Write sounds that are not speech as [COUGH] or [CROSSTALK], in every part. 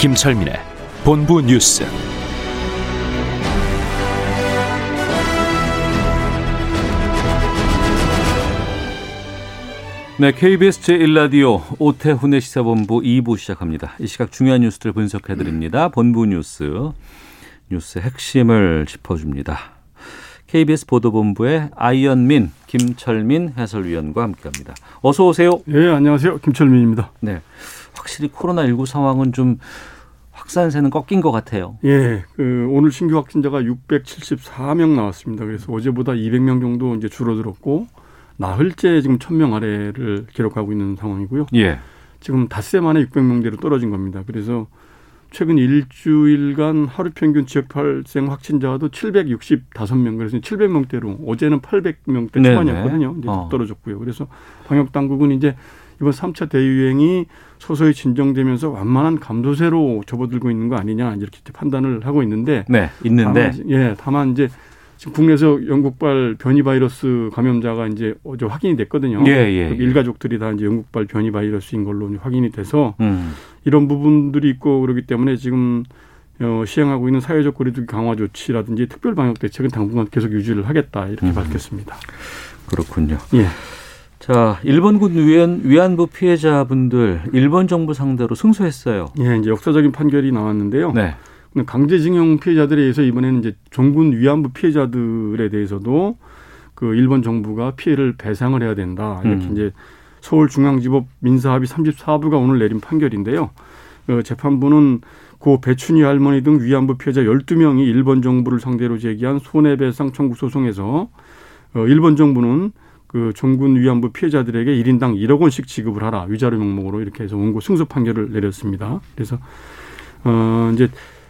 김철민의 본부 뉴스. 네, KBS 제1라디오 오태훈의 시사본부 2부 시작합니다. 이 시각 중요한 뉴스들 분석해드립니다. 본부 뉴스, 뉴스의 핵심을 짚어줍니다. KBS 보도본부의 아이언민, 김철민 해설위원과 함께합니다. 어서 오세요. 예, 안녕하세요. 김철민입니다. 네, 확실히 코로나19 상황은 좀 확산세는 꺾인 것 같아요. 예, 그 오늘 신규 확진자가 674명 나왔습니다. 그래서 어제보다 200명 정도 이제 줄어들었고 나흘째 지금 1000명 아래를 기록하고 있는 상황이고요. 예. 지금 닷새 만에 600명대로 떨어진 겁니다. 그래서 최근 일주일간 하루 평균 지역 발생 확진자도 765명. 그래서 700명대로 어제는 800명대 네네. 초반이었거든요. 이제 어. 떨어졌고요. 그래서 방역 당국은 이제 이번 3차 대유행이 서서히 진정되면서 완만한 감소세로 접어들고 있는 거 아니냐 이렇게 판단을 하고 있는데 네, 있는데. 다만, 예, 다만 이제 지금 국내에서 영국발 변이 바이러스 감염자가 이제 어제 확인이 됐거든요. 예, 예, 그 예. 일가족들이 다 이제 영국발 변이 바이러스인 걸로 확인이 돼서 음, 이런 부분들이 있고 그러기 때문에 지금 어, 시행하고 있는 사회적 거리두기 강화 조치라든지 특별 방역 대책은 당분간 계속 유지를 하겠다 이렇게 음. 밝혔습니다. 그렇군요. 예. 자, 일본군 위안, 위안부 피해자분들 일본 정부 상대로 승소했어요. 예, 이제 역사적인 판결이 나왔는데요. 네. 강제징용 피해자들에 의해서 이번에는 이제 종군 위안부 피해자들에 대해서도 그 일본 정부가 피해를 배상을 해야 된다. 이렇게 음. 이제 서울중앙지법 민사합의 34부가 오늘 내린 판결인데요. 어, 재판부는 고 배춘희 할머니 등 위안부 피해자 12명이 일본 정부를 상대로 제기한 손해배상 청구 소송에서 어, 일본 정부는 그 종군 위안부 피해자들에게 1인당 1억 원씩 지급을 하라. 위자료 명목으로 이렇게 해서 원고 승소 판결을 내렸습니다. 그래서 어, 이제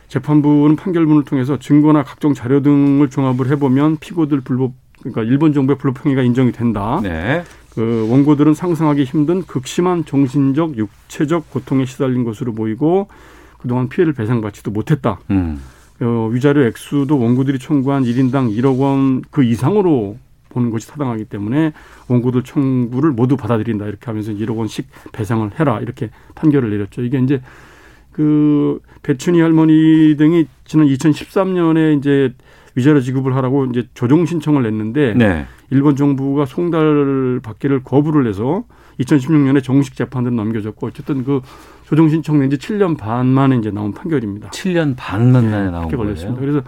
재판부는 판결문을 통해서 증거나 각종 자료 등을 종합을 해보면 피고들 불법 그러니까 일본 정부의 불법 행위가 인정이 된다. 네. 그 원고들은 상상하기 힘든 극심한 정신적, 육체적 고통에 시달린 것으로 보이고 그동안 피해를 배상받지도 못했다. 음. 어, 위자료 액수도 원고들이 청구한 1인당 1억 원 그 이상으로 보는 것이 타당하기 때문에 원고들 청구를 모두 받아들인다 이렇게 하면서 1억 원씩 배상을 해라 이렇게 판결을 내렸죠. 이게 이제 그 배춘희 할머니 등이 지난 2013년에 이제 위자료 지급을 하라고 이제 조정 신청을 냈는데 네. 일본 정부가 송달 받기를 거부를 해서 2016년에 정식 재판으로 넘겨졌고 어쨌든 그 조정 신청 낸 지 7년 반 만에 이제 나온 판결입니다. 7년 반 만에 나온 그렇게 거예요. 걸렸습니다. 그래서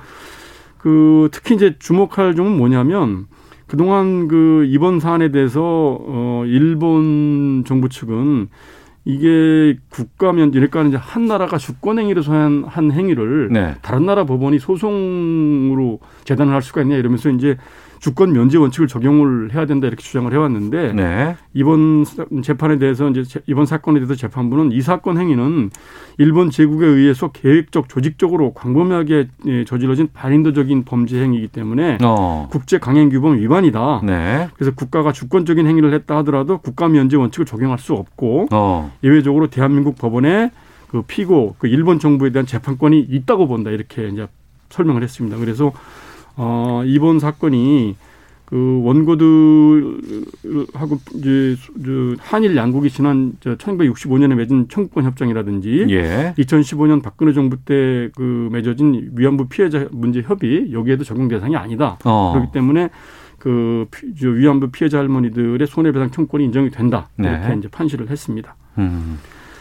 그 특히 이제 주목할 점은 뭐냐면 그동안 그 이번 사안에 대해서 어 일본 정부 측은 이게 국가면 그러니까 이제 한 나라가 주권 행위를 소한 한 행위를 네. 다른 나라 법원이 소송으로 재단을 할 수가 있냐 이러면서 이제 주권 면제 원칙을 적용을 해야 된다 이렇게 주장을 해왔는데 네. 이번 사- 재판에 대해서 이제 제- 이번 사건에 대해서 재판부는 이 사건 행위는 일본 제국에 의해서 계획적 조직적으로 광범위하게 예, 저질러진 반인도적인 범죄 행위이기 때문에 어. 국제 강행 규범 위반이다. 네. 그래서 국가가 주권적인 행위를 했다 하더라도 국가 면제 원칙을 적용할 수 없고 어. 예외적으로 대한민국 법원에 그 피고 그 일본 정부에 대한 재판권이 있다고 본다 이렇게 이제 설명을 했습니다. 그래서 어 이번 사건이 그 원고들하고 이제 저 한일 양국이 지난 저 1965년에 맺은 청구권 협정이라든지 예. 2015년 박근혜 정부 때 그 맺어진 위안부 피해자 문제 협의 여기에도 적용 대상이 아니다. 어. 그렇기 때문에 그 위안부 피해자 할머니들의 손해배상 청구권이 인정이 된다. 이렇게 네. 이제 판시를 했습니다. 음.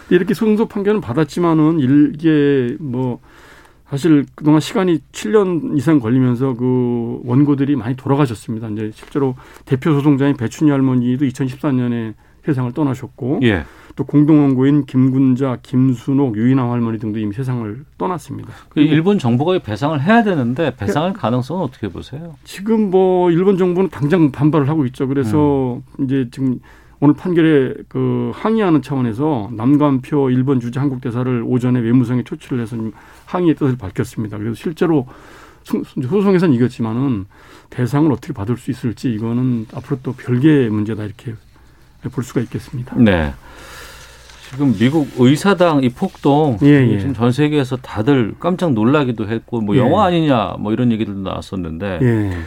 이렇게 승소 판결은 받았지만은 이게 뭐 사실 그동안 시간이 7년 이상 걸리면서 그 원고들이 많이 돌아가셨습니다. 이제 실제로 대표 소송자인 배춘희 할머니도 2014년에 세상을 떠나셨고 예. 또 공동원고인 김군자, 김순옥, 유인왕 할머니 등도 이미 세상을 떠났습니다. 그 일본 정부가 배상을 해야 되는데 배상할 가능성은 어떻게 보세요? 지금 뭐 일본 정부는 당장 반발을 하고 있죠. 그래서 음. 이제 지금 오늘 판결에 그 항의하는 차원에서 남관표 일본 주재 한국 대사를 오전에 외무성에 초치를 해서 항의의 뜻을 밝혔습니다. 그래서 실제로 소송에서는 이겼지만은 대상을 어떻게 받을 수 있을지 이거는 앞으로 또 별개의 문제다 이렇게 볼 수가 있겠습니다. 네. 지금 미국 의사당 이 폭동 예, 예. 지금 전 세계에서 다들 깜짝 놀라기도 했고 뭐 예. 영화 아니냐 뭐 이런 얘기들도 나왔었는데 예.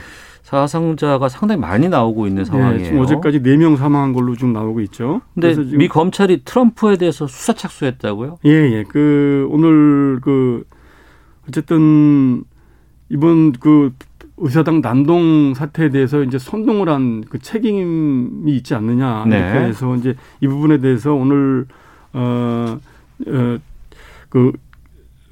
사상자가 상당히 많이 나오고 있는 상황이에요. 예, 지금 어제까지 네 명 사망한 걸로 좀 나오고 있죠. 근데 지금 미 검찰이 트럼프에 대해서 수사 착수했다고요? 예, 예. 그 오늘 그 어쨌든 이번 그 의사당 난동 사태에 대해서 이제 선동을 한 그 책임이 있지 않느냐 네. 이렇게 해서 이제 이 부분에 대해서 오늘 어그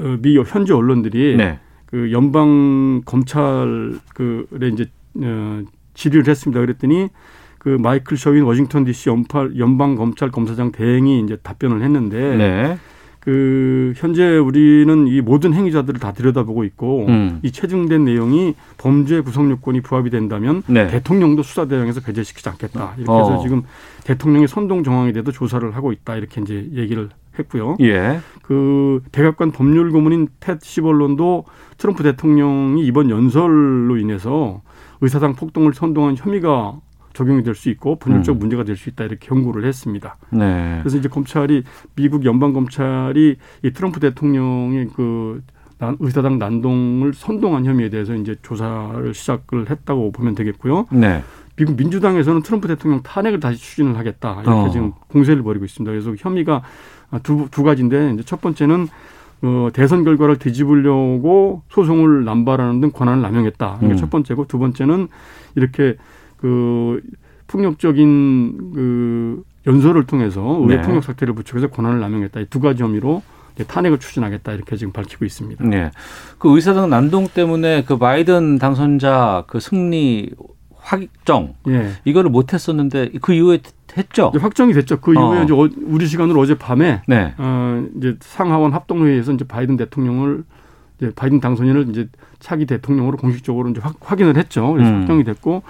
어, 미 현지 언론들이 네. 그 연방 검찰 그에 이제 어, 질의를 했습니다. 그랬더니 그 마이클 셔윈 워싱턴 D.C. 연방 검찰 검사장 대행이 이제 답변을 했는데 네. 그 현재 우리는 이 모든 행위자들을 다 들여다보고 있고 음. 이 체증된 내용이 범죄 구성 요건이 부합이 된다면 네. 대통령도 수사 대상에서 배제시키지 않겠다. 이렇게 해서 어. 지금 대통령의 선동 정황에 대해서 조사를 하고 있다. 이렇게 이제 얘기를 했고요. 예. 그 백악관 법률 고문인 텟 시벌론도 트럼프 대통령이 이번 연설로 인해서 의사당 폭동을 선동한 혐의가 적용이 될 수 있고 법률적 음. 문제가 될 수 있다 이렇게 경고를 했습니다. 네. 그래서 이제 검찰이 미국 연방 검찰이 이 트럼프 대통령의 그 난- 의사당 난동을 선동한 혐의에 대해서 이제 조사를 시작을 했다고 보면 되겠고요. 네. 미국 민주당에서는 트럼프 대통령 탄핵을 다시 추진을 하겠다 이렇게 어. 지금 공세를 벌이고 있습니다. 그래서 혐의가 두, 두 가지인데 이제 첫 번째는 어, 대선 결과를 뒤집으려고 소송을 남발하는 등 권한을 남용했다. 이게 음. 첫 번째고 두 번째는 이렇게 그 폭력적인 그 연설을 통해서 의회 네. 폭력 사태를 부추겨서 권한을 남용했다. 이 두 가지 혐의로 탄핵을 추진하겠다 이렇게 지금 밝히고 있습니다. 네. 그 의사당 난동 때문에 그 바이든 당선자 그 승리 확정 예. 이거를 못 했었는데 그 이후에 했죠. 확정이 됐죠. 그 이후에 어. 이제 어- 우리 시간으로 어제 밤에 네. 어, 이제 상하원 합동회의에서 이제 바이든 대통령을 이제 바이든 당선인을 이제 차기 대통령으로 공식적으로 이제 확, 확인을 했죠. 그래서 음. 확정이 됐고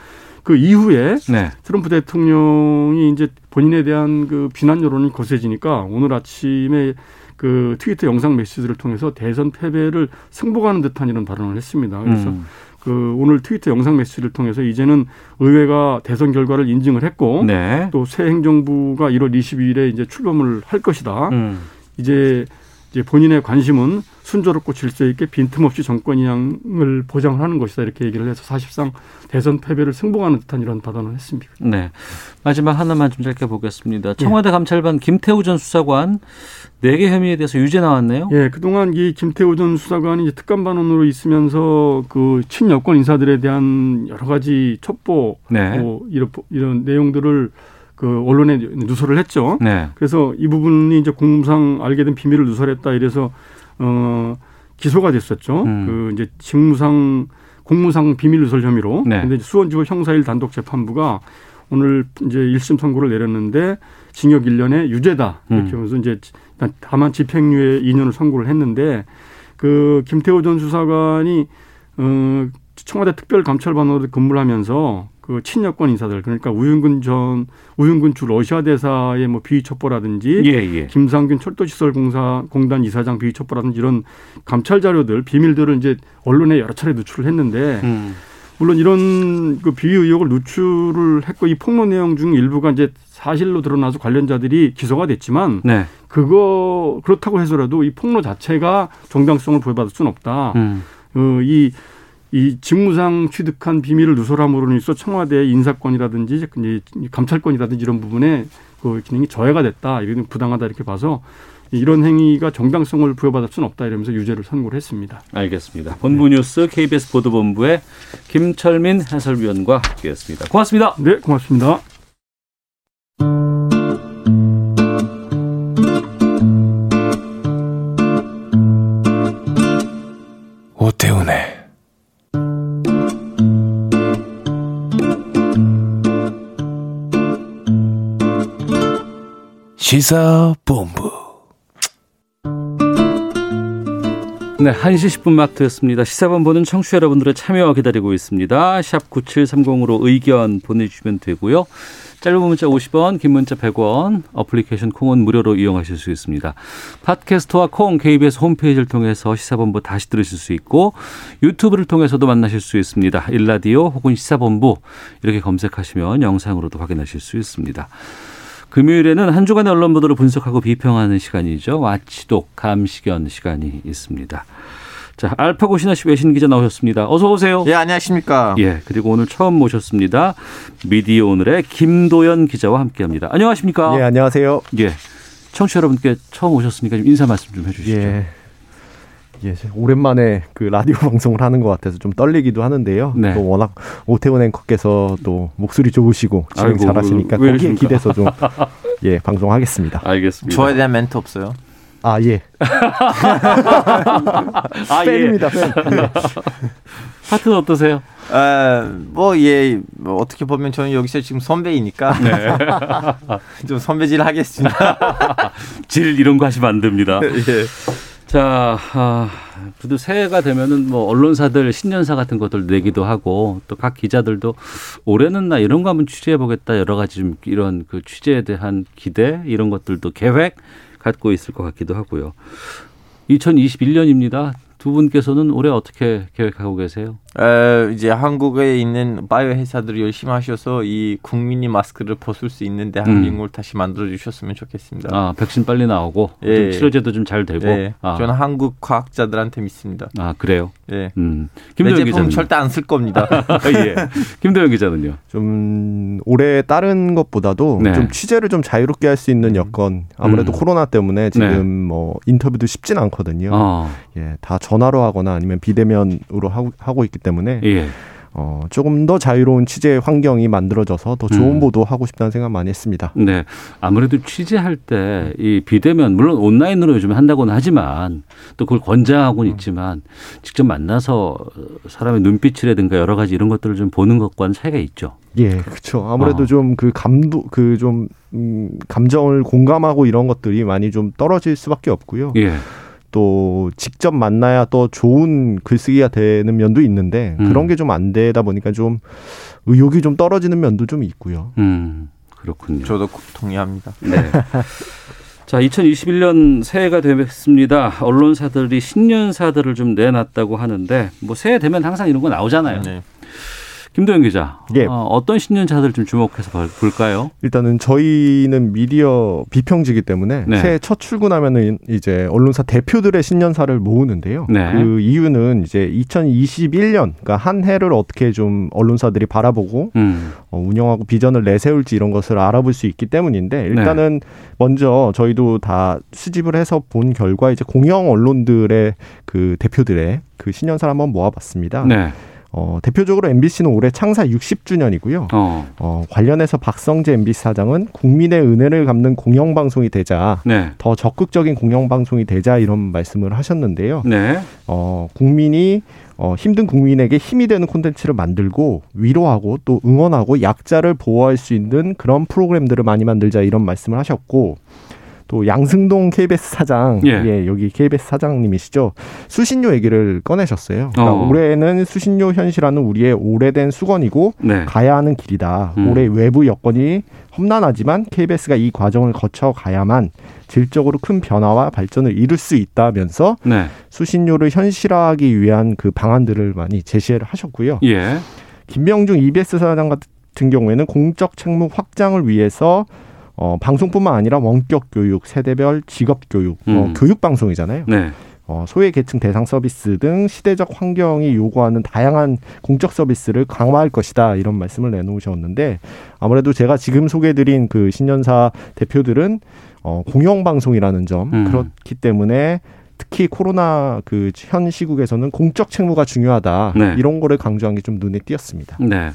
그 이후에 네. 트럼프 대통령이 이제 본인에 대한 그 비난 여론이 거세지니까 오늘 아침에 그 트위터 영상 메시지를 통해서 대선 패배를 승복하는 듯한 이런 발언을 했습니다. 그래서 음. 그 오늘 트위터 영상 메시지를 통해서 이제는 의회가 대선 결과를 인증을 했고 네. 또새 행정부가 1월 22일에 이제 출범을 할 것이다. 음. 이제 이제 본인의 관심은 순조롭고 질서 있게 빈틈없이 정권 이양을 보장을 하는 것이다 이렇게 얘기를 해서 사실상 대선 패배를 승복하는 듯한 이런 발언을 했습니다. 네. 마지막 하나만 좀 짧게 예. 보겠습니다. 청와대 감찰반 김태우 전 수사관 네 개 혐의에 대해서 유죄 나왔네요. 예, 그동안 이 김태우 전 수사관이 특감반원으로 있으면서 그 친여권 인사들에 대한 여러 가지 첩보 네. 뭐 이런 이런 내용들을 그 언론에 누설을 했죠. 네. 그래서 이 부분이 이제 공무상 알게 된 비밀을 누설했다 이래서 어 기소가 됐었죠. 음. 그 이제 직무상 공무상 비밀 누설 혐의로. 네. 근데 수원지법 형사일 단독 재판부가 오늘 이제 1심 선고를 내렸는데 징역 1년에 유죄다. 이렇게 음. 하면서 이제 다만 집행유예 2년을 선고를 했는데 그 김태호 전 수사관이 어 청와대 특별감찰반으로 근무를 하면서 그 친여권 인사들 그러니까 우윤근 전 우윤근 주 러시아 대사의 뭐 비위 첩보라든지 예, 예. 김상균 철도시설 공사 공단 이사장 비위 첩보라든지 이런 감찰 자료들 비밀들을 이제 언론에 여러 차례 누출을 했는데 음. 물론 이런 그 비위 의혹을 누출을 했고 이 폭로 내용 중 일부가 이제 사실로 드러나서 관련자들이 기소가 됐지만 네. 그거 그렇다고 해서라도 이 폭로 자체가 정당성을 부여받을 수는 없다. 음. 어, 이, 이 직무상 취득한 비밀을 누설함으로 인해서 청와대의 인사권이라든지 이제 감찰권이라든지 이런 부분에 그 기능이 저해가 됐다. 이런 부당하다 이렇게 봐서 이런 행위가 정당성을 부여받을 수는 없다 이러면서 유죄를 선고를 했습니다. 알겠습니다. 본부 뉴스 KBS 보도본부의 김철민 해설위원과 함께했습니다. 고맙습니다. 네, 고맙습니다. 오태훈의 시사본부 네, 1시 10분 마트였습니다. 시사본부는 청취자 여러분들의 참여 기다리고 있습니다. 샵 9730으로 의견 보내주시면 되고요. 짧은 문자 50원, 긴 문자 100원, 어플리케이션 콩은 무료로 이용하실 수 있습니다. 팟캐스트와 콩 KBS 홈페이지를 통해서 시사본부 다시 들으실 수 있고 유튜브를 통해서도 만나실 수 있습니다. 일라디오 혹은 시사본부 이렇게 검색하시면 영상으로도 확인하실 수 있습니다. 금요일에는 한 주간의 언론 보도를 분석하고 비평하는 시간이죠. 와치독 감시견 시간이 있습니다. 자, 알파고 신하씨 외신 기자 나오셨습니다. 어서 오세요. 예, 안녕하십니까. 예, 그리고 오늘 처음 모셨습니다. 미디어 오늘의 김도연 기자와 함께합니다. 안녕하십니까? 예, 안녕하세요. 예. 청취자 여러분께 처음 오셨으니까 좀 인사 말씀 좀 해주시죠. 예. 예, 오랜만에 그 라디오 [LAUGHS] 방송을 하는 것 같아서 좀 떨리기도 하는데요. 네. 또 워낙 오태훈 앵커께서 또 목소리 좋으시고 진행 아이고, 잘하시니까 왜 거기에 이러십니까? 기대서 좀 [LAUGHS] 예, 방송하겠습니다. 알겠습니다. 저에 대한 멘트 없어요. 아, 예. [LAUGHS] 아, 팬입니다, 팬. 예. 파트는 어떠세요? 아, 뭐, 예, 뭐 어떻게 보면 저는 여기서 지금 선배이니까. 좀 선배질 하겠습니다. 질 이런 거 하시면 안 됩니다. 예. 자, 아, 그래도 새해가 되면은 뭐 언론사들 신년사 같은 것들 내기도 하고 또 각 기자들도 올해는 나 이런 거 한번 취재해 보겠다 여러 가지 좀 이런 그 취재에 대한 기대 이런 것들도 계획 갖고 있을 것 같기도 하고요. 2021년입니다. 두 분께서는 올해 어떻게 계획하고 계세요? 어, 이제 한국에 있는 바이오 회사들이 열심히 하셔서 이 국민이 마스크를 벗을 수 있는 대한민국을 다시 만들어 주셨으면 좋겠습니다. 아, 백신 빨리 나오고 예. 좀 치료제도 좀 잘 되고. 예, 아, 저는 한국 과학자들한테 믿습니다. 아, 그래요. 예. 음. 내 김도영 기자는 절대 안 쓸 겁니다. [LAUGHS] 예. 김도영 기자는요. 좀 올해 다른 것보다도 네. 좀 취재를 좀 자유롭게 할 수 있는 여건 아무래도 음. 코로나 때문에 지금 네. 뭐 인터뷰도 쉽진 않거든요. 어. 예, 다 전화로 하거나 아니면 비대면으로 하고, 하고 있기 때문에 예. 어, 조금 더 자유로운 취재 환경이 만들어져서 더 좋은 음. 보도 하고 싶다는 생각 많이 했습니다. 네. 아무래도 취재할 때 이 비대면 물론 온라인으로 요즘 한다고는 하지만 또 그걸 권장하고는 있지만 직접 만나서 사람의 눈빛이라든가 여러 가지 이런 것들을 좀 보는 것과는 차이가 있죠. 예, 그렇죠. 아무래도 어. 좀그 감도 그좀 음, 감정을 공감하고 이런 것들이 많이 좀 떨어질 수밖에 없고요. 예. 또 직접 만나야 또 좋은 글쓰기가 되는 면도 있는데 음. 그런 게 좀 안 되다 보니까 좀 의욕이 좀 떨어지는 면도 좀 있고요. 음. 그렇군요. 저도 동의합니다. 네. [LAUGHS] 자, 2021년 새해가 됐습니다. 언론사들이 신년사들을 좀 내놨다고 하는데 뭐 새해 되면 항상 이런 거 나오잖아요. 네. 김도영 기자, 예. 어, 어떤 신년사들 좀 주목해서 볼- 볼까요? 일단은 저희는 미디어 비평지기 때문에 네. 새해 첫 출근하면은 이제 언론사 대표들의 신년사를 모으는데요. 네. 그 이유는 이제 2021년, 그러니까 한 해를 어떻게 좀 언론사들이 바라보고 음. 어, 운영하고 비전을 내세울지 이런 것을 알아볼 수 있기 때문인데 일단은 네. 먼저 저희도 다 수집을 해서 본 결과 이제 공영 언론들의 그 대표들의 그 신년사를 한번 모아봤습니다. 네. 어, 대표적으로 MBC는 올해 창사 60주년이고요. 어. 어, 관련해서 박성재 MBC 사장은 국민의 은혜를 갚는 공영방송이 되자 네. 더 적극적인 공영방송이 되자 이런 말씀을 하셨는데요. 네. 어, 국민이 어, 힘든 국민에게 힘이 되는 콘텐츠를 만들고 위로하고 또 응원하고 약자를 보호할 수 있는 그런 프로그램들을 많이 만들자 이런 말씀을 하셨고 또 양승동 KBS 사장, 예. 예, 여기 KBS 사장님이시죠. 수신료 얘기를 꺼내셨어요. 그러니까 어. 올해는 수신료 현실화는 우리의 오래된 수건이고 네. 가야 하는 길이다. 음. 올해 외부 여건이 험난하지만 KBS가 이 과정을 거쳐 가야만 질적으로 큰 변화와 발전을 이룰 수 있다면서 네. 수신료를 현실화하기 위한 그 방안들을 많이 제시를 하셨고요. 예. 김명중 EBS 사장 같은 경우에는 공적 책무 확장을 위해서 어, 방송뿐만 아니라 원격 교육, 세대별 직업 교육, 어, 음. 교육 방송이잖아요. 네. 어, 소외 계층 대상 서비스 등 시대적 환경이 요구하는 다양한 공적 서비스를 강화할 것이다 이런 말씀을 내놓으셨는데 아무래도 제가 지금 소개드린 그 신년사 대표들은 어, 공영 방송이라는 점 음. 그렇기 때문에 특히 코로나 그 현 시국에서는 공적 책무가 중요하다 네. 이런 거를 강조한 게 좀 눈에 띄었습니다. 네.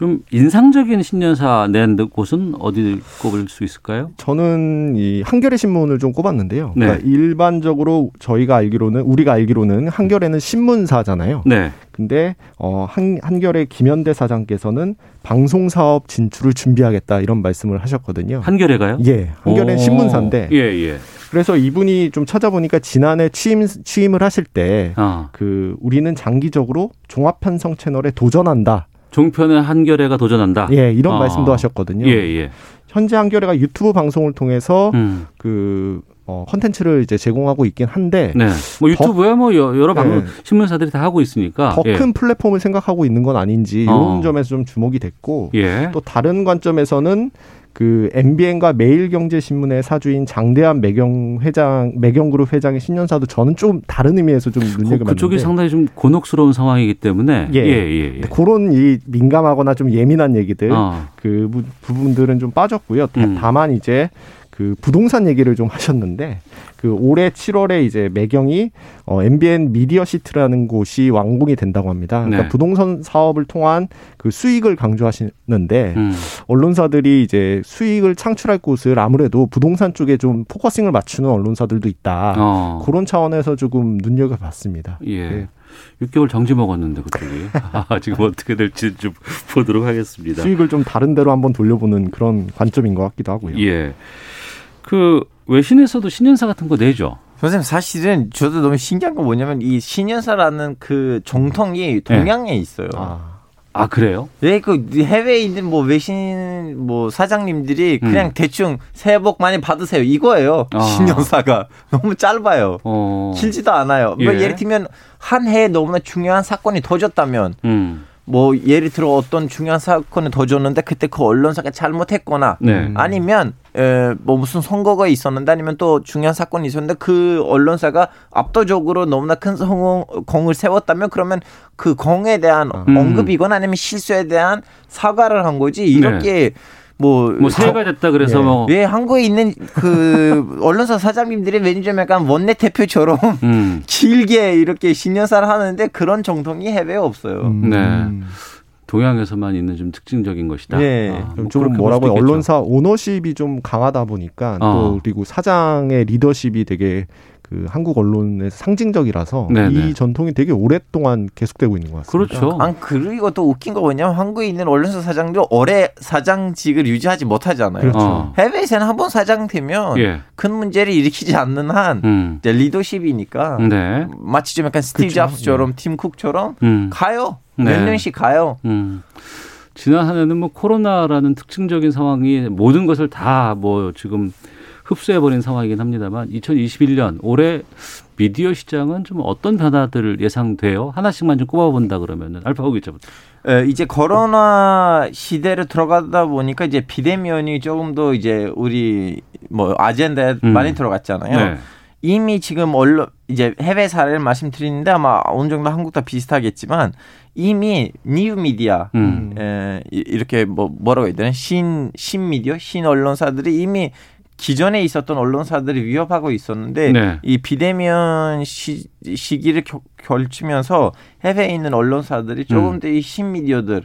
좀 인상적인 신년사 낸 곳은 어디 꼽을 수 있을까요? 저는 이 한겨레 신문을 좀 꼽았는데요. 네. 그러니까 일반적으로 저희가 알기로는 우리가 알기로는 한겨레는 신문사잖아요. 네. 근데 어 한, 한겨레 김현대 사장께서는 방송 사업 진출을 준비하겠다 이런 말씀을 하셨거든요. 한겨레가요? 예, 한겨레는 오. 신문사인데 예, 예. 그래서 이분이 좀 찾아보니까 지난해 취임 취임을 하실 때 아. 그 우리는 장기적으로 종합 편성 채널에 도전한다. 종편의 한겨레가 도전한다. 예, 이런 아. 말씀도 하셨거든요. 예, 예. 현재 한겨레가 유튜브 방송을 통해서 음. 그 어, 컨텐츠를 이제 제공하고 있긴 한데 네. 뭐 유튜브야 뭐 여- 여러 방송 네. 신문사들이 다 하고 있으니까. 더 예. 큰 플랫폼을 생각하고 있는 건 아닌지 이런 어. 점에서 좀 주목이 됐고 예. 또 다른 관점에서는 그 MBN과 매일경제신문의 사주인 장대한 매경 회장, 매경그룹 회장의 신년사도 저는 좀 다른 의미에서 좀 그, 눈여겨봤는데 그쪽이 상당히 좀 곤혹스러운 상황이기 때문에 예. 예, 예, 예. 그런 이 민감하거나 좀 예민한 얘기들 어. 그 부- 부분들은 좀 빠졌고요. 다- 음. 다만 이제 그 부동산 얘기를 좀 하셨는데 그 올해 7월에 이제 매경이 어 MBN 미디어 시티라는 곳이 완공이 된다고 합니다. 그러니까 네. 부동산 사업을 통한 그 수익을 강조하시는데 음. 언론사들이 이제 수익을 창출할 곳을 아무래도 부동산 쪽에 좀 focusing을 맞추는 언론사들도 있다. 어. 그런 차원에서 조금 눈여겨봤습니다. 예. 네. 6개월 정지 먹었는데 그쪽이 [LAUGHS] 아, 지금 어떻게 될지 좀 보도록 하겠습니다. 수익을 좀 다른 데로 한번 돌려보는 그런 관점인 것 같기도 하고요. 예. 그 외신에서도 신년사 같은 거 내죠. 선생님 사실은 저도 너무 신기한 건 뭐냐면 이 신년사라는 그 정통이 동양에 있어요. 아, 아 그래요? 왜그 해외에 있는 뭐 외신 뭐 사장님들이 그냥 음. 대충 새해 복 많이 받으세요 이거예요. 아. 신년사가 [LAUGHS] 너무 짧아요. 어. 길지도 않아요. 뭐 예. 예를 들면 한 해에 너무나 중요한 사건이 터졌다면 음. 뭐 예를 들어 어떤 중요한 사건을 터졌는데 그때 그 언론사가 잘못했거나 네. 아니면 에, 뭐 무슨 선거가 있었는데 아니면 또 중요한 사건이 있었는데 그 언론사가 압도적으로 너무나 큰 성공, 공을 세웠다면 그러면 그 공에 대한 음. 언급이거나 아니면 실수에 대한 사과를 한 거지 이렇게 뭐, 뭐 새해가 됐다 그래서 예. 뭐 왜 한국에 있는 그 [LAUGHS] 언론사 사장님들이 왠지 좀 약간 원내 대표처럼 음. 길게 이렇게 신년사를 하는데 그런 정통이 해외에 없어요. 음. 네. 동양에서만 있는 좀 특징적인 것이다. 예. 아, 좀, 뭐좀 뭐라고. 언론사 오너십이 좀 강하다 보니까 어. 또 그리고 사장의 리더십이 되게 그 한국 언론의 상징적이라서 네네. 이 전통이 되게 오랫동안 계속되고 있는 것 같습니다. 그렇죠. 아, 그리고 또 웃긴 거 뭐냐면 한국에 있는 언론사 사장들 오래 사장직을 유지하지 못하잖아요. 그렇죠. 어. 해외에서는 한 번 사장 되면 예. 큰 문제를 일으키지 않는 한 음. 이제 리더십이니까 네. 마치 좀 약간 스티브 그렇죠. 잡스처럼 팀 쿡처럼 음. 가요. 네. 몇 년씩 가요. 음. 지난 한 해는 뭐 코로나라는 특징적인 상황이 모든 것을 다 뭐 지금 흡수해버린 상황이긴 합니다만 2021년 올해 미디어 시장은 좀 어떤 변화들 예상돼요? 하나씩만 좀 꼽아본다 그러면은 알파고 기자부터. 에, 이제 코로나 시대로 들어가다 보니까 이제 비대면이 조금 더 이제 우리 뭐 아젠다에 음. 많이 들어갔잖아요. 이미 지금 언론 이제 해외 사례를 말씀드리는데 아마 어느 정도 한국도 비슷하겠지만 이미 뉴 미디어 음. 에, 이- 이렇게 뭐 뭐라고 해야 되나 신 신미디어 신 언론사들이 이미 기존에 있었던 언론사들이 위협하고 있었는데 네. 이 비대면 시, 시기를 겨, 걸치면서 해외에 있는 언론사들이 조금 음. 더이 신미디어들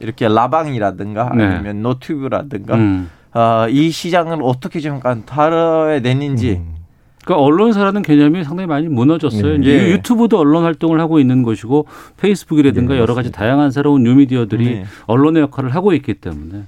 이렇게 라방이라든가 네. 아니면 노튜브라든가 음. 아, 이 시장을 어떻게 좀 되는지 음. 그러니까 언론사라는 개념이 상당히 많이 무너졌어요. 예. 이제 예. 유튜브도 언론 활동을 하고 있는 것이고 페이스북이라든가 예, 여러 가지 다양한 새로운 뉴미디어들이 네. 언론의 역할을 하고 있기 때문에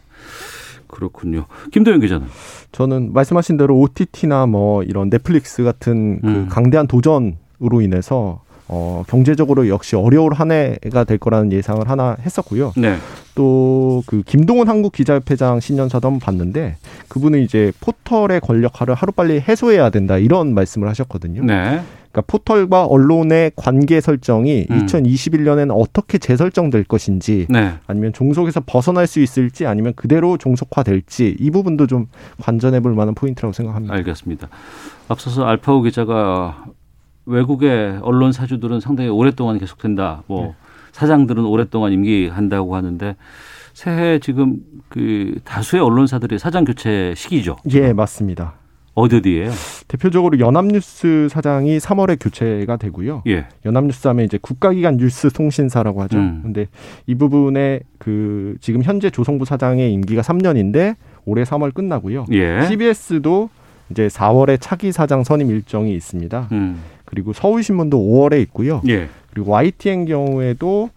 그렇군요. 김도영 기자는 저는 말씀하신 대로 OTT나 뭐 이런 넷플릭스 같은 그 음. 강대한 도전으로 인해서 어, 경제적으로 역시 어려울 한 해가 될 거라는 예상을 하나 했었고요. 네. 또그 김동훈 한국 기자협회장 신년사도 한번 봤는데 그분은 이제 포털의 권력화를 하루빨리 해소해야 된다 이런 말씀을 하셨거든요. 네. 그러니까 포털과 언론의 관계 설정이 음. 2021년에는 어떻게 재설정될 것인지 네. 아니면 종속에서 벗어날 수 있을지 아니면 그대로 종속화될지 이 부분도 좀 관전해 볼 만한 포인트라고 생각합니다. 알겠습니다. 앞서서 알파고 기자가 외국의 언론 사주들은 상당히 오랫동안 계속된다. 뭐 네. 사장들은 오랫동안 임기한다고 하는데 새해 지금 그 다수의 언론사들이 사장 교체 시기죠. 예, 맞습니다. 어디 어디예요? 대표적으로 연합뉴스 사장이 3월에 교체가 되고요. 예. 연합뉴스 하면 이제 국가기관 뉴스 통신사라고 하죠. 음. 근데 이 부분에 그 지금 현재 조성부 사장의 임기가 3년인데 올해 3월 끝나고요. 예. CBS도 이제 4월에 차기 사장 선임 일정이 있습니다. 음. 그리고 서울신문도 5월에 있고요. 예. 그리고 YTN 경우에도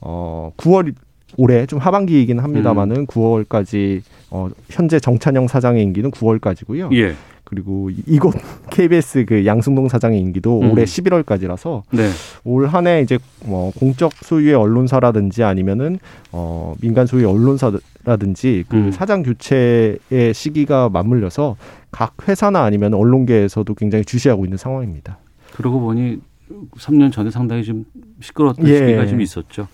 어 9월 올해 좀 하반기이긴 합니다만은 9월까지 어 현재 정찬영 사장의 임기는 9월까지고요. 예. 그리고 이곳 [LAUGHS] KBS 그 양승동 사장의 임기도 음. 올해 11월까지라서 네. 올 한 해 이제 뭐 공적 소유의 언론사라든지 아니면은 어 민간 소유의 언론사라든지 그 음. 사장 교체의 시기가 맞물려서 각 회사나 아니면 언론계에서도 굉장히 주시하고 있는 상황입니다. 그러고 보니 3년 전에 상당히 좀 시끄러웠던 예. 시기가 좀 있었죠.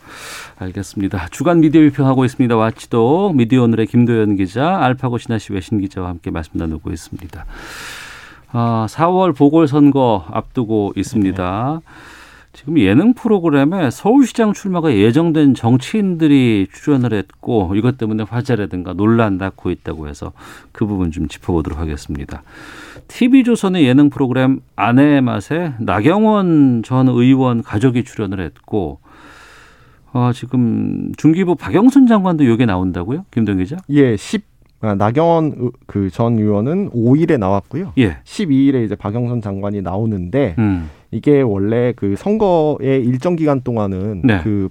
알겠습니다. 주간 미디어 비평하고 있습니다. 와치도 미디어 오늘의 김도현 기자, 알파고 신하시 외신 기자와 함께 말씀 나누고 있습니다. 아, 4월 보궐선거 앞두고 있습니다. 지금 예능 프로그램에 서울시장 출마가 예정된 정치인들이 출연을 했고 이것 때문에 화제라든가 논란 낳고 있다고 해서 그 부분 좀 짚어보도록 하겠습니다. TV조선의 예능 프로그램 아내의 맛에 나경원 전 의원 가족이 출연을 했고 어, 지금 중기부 박영순 장관도 여기에 나온다고요? 김동 기자? 예, 10 아, 나경원 그 전 의원은 5일에 나왔고요. 예. 12일에 이제 박영선 장관이 나오는데 음. 이게 원래 그 선거의 일정 기간 동안은 네. 그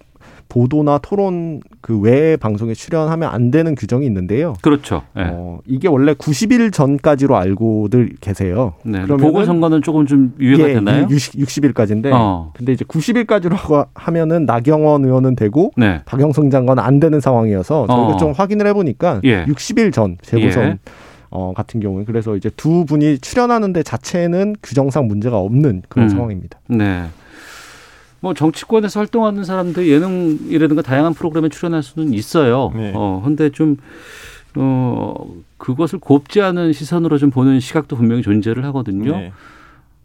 보도나 토론 그 외의 방송에 출연하면 안 되는 규정이 있는데요. 그렇죠. 예. 어, 이게 원래 90일 전까지로 알고들 계세요. 네. 그러면은- 보궐선거는 조금 좀 유예가 예, 되나요? 60, 60일까지인데 어. 근데 이제 90일까지로 하면은 나경원 의원은 되고 네. 박영선 장관은 안 되는 상황이어서 저희가 어. 좀 확인을 해보니까 예. 60일 전 재보선 예. 어, 같은 경우는 그래서 이제 두 분이 출연하는데 자체는 규정상 문제가 없는 그런 음. 상황입니다. 네. 뭐 정치권에서 활동하는 사람들 예능이라든가 다양한 프로그램에 출연할 수는 있어요. 네. 어, 근데 좀, 어, 그것을 곱지 않은 시선으로 좀 보는 시각도 분명히 존재를 하거든요. 네.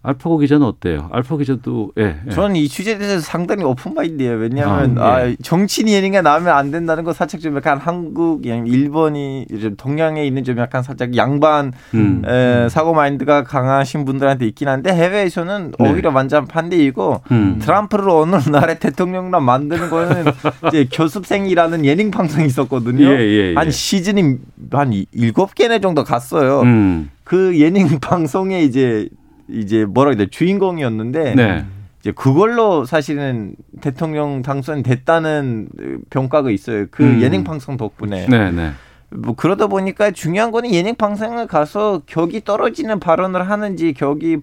알파고 기자는 어때요? 알파 기자도, 예. 예. 저는 이 주제에 대해서 상당히 오픈마인드예요. 왜냐하면 아, 아, 예. 정치인 예능에 나오면 안 된다는 거 살짝 좀 약간 한국, 양 일본이 좀 동양에 있는 좀 약간 살짝 양반 음. 에, 사고 마인드가 강하신 분들한테 있긴 한데 해외에서는 네. 오히려 완전 반대이고 음. 트럼프를 어느 나라의 대통령으로 만드는 거는 [LAUGHS] 이제 교습생이라는 예능 방송이 있었거든요. 예, 예, 예. 한 시즌이 한 이- 일곱 개네 정도 갔어요. 음. 그 예능 방송에 이제 이제 뭐라 해야 돼 주인공이었는데 네. 이제 그걸로 사실은 대통령 당선됐다는 평가가 있어요. 그 음. 예능 방송 덕분에. 네, 네. 뭐 그러다 보니까 중요한 거는 예능 방송에 가서 격이 떨어지는 발언을 하는지 격이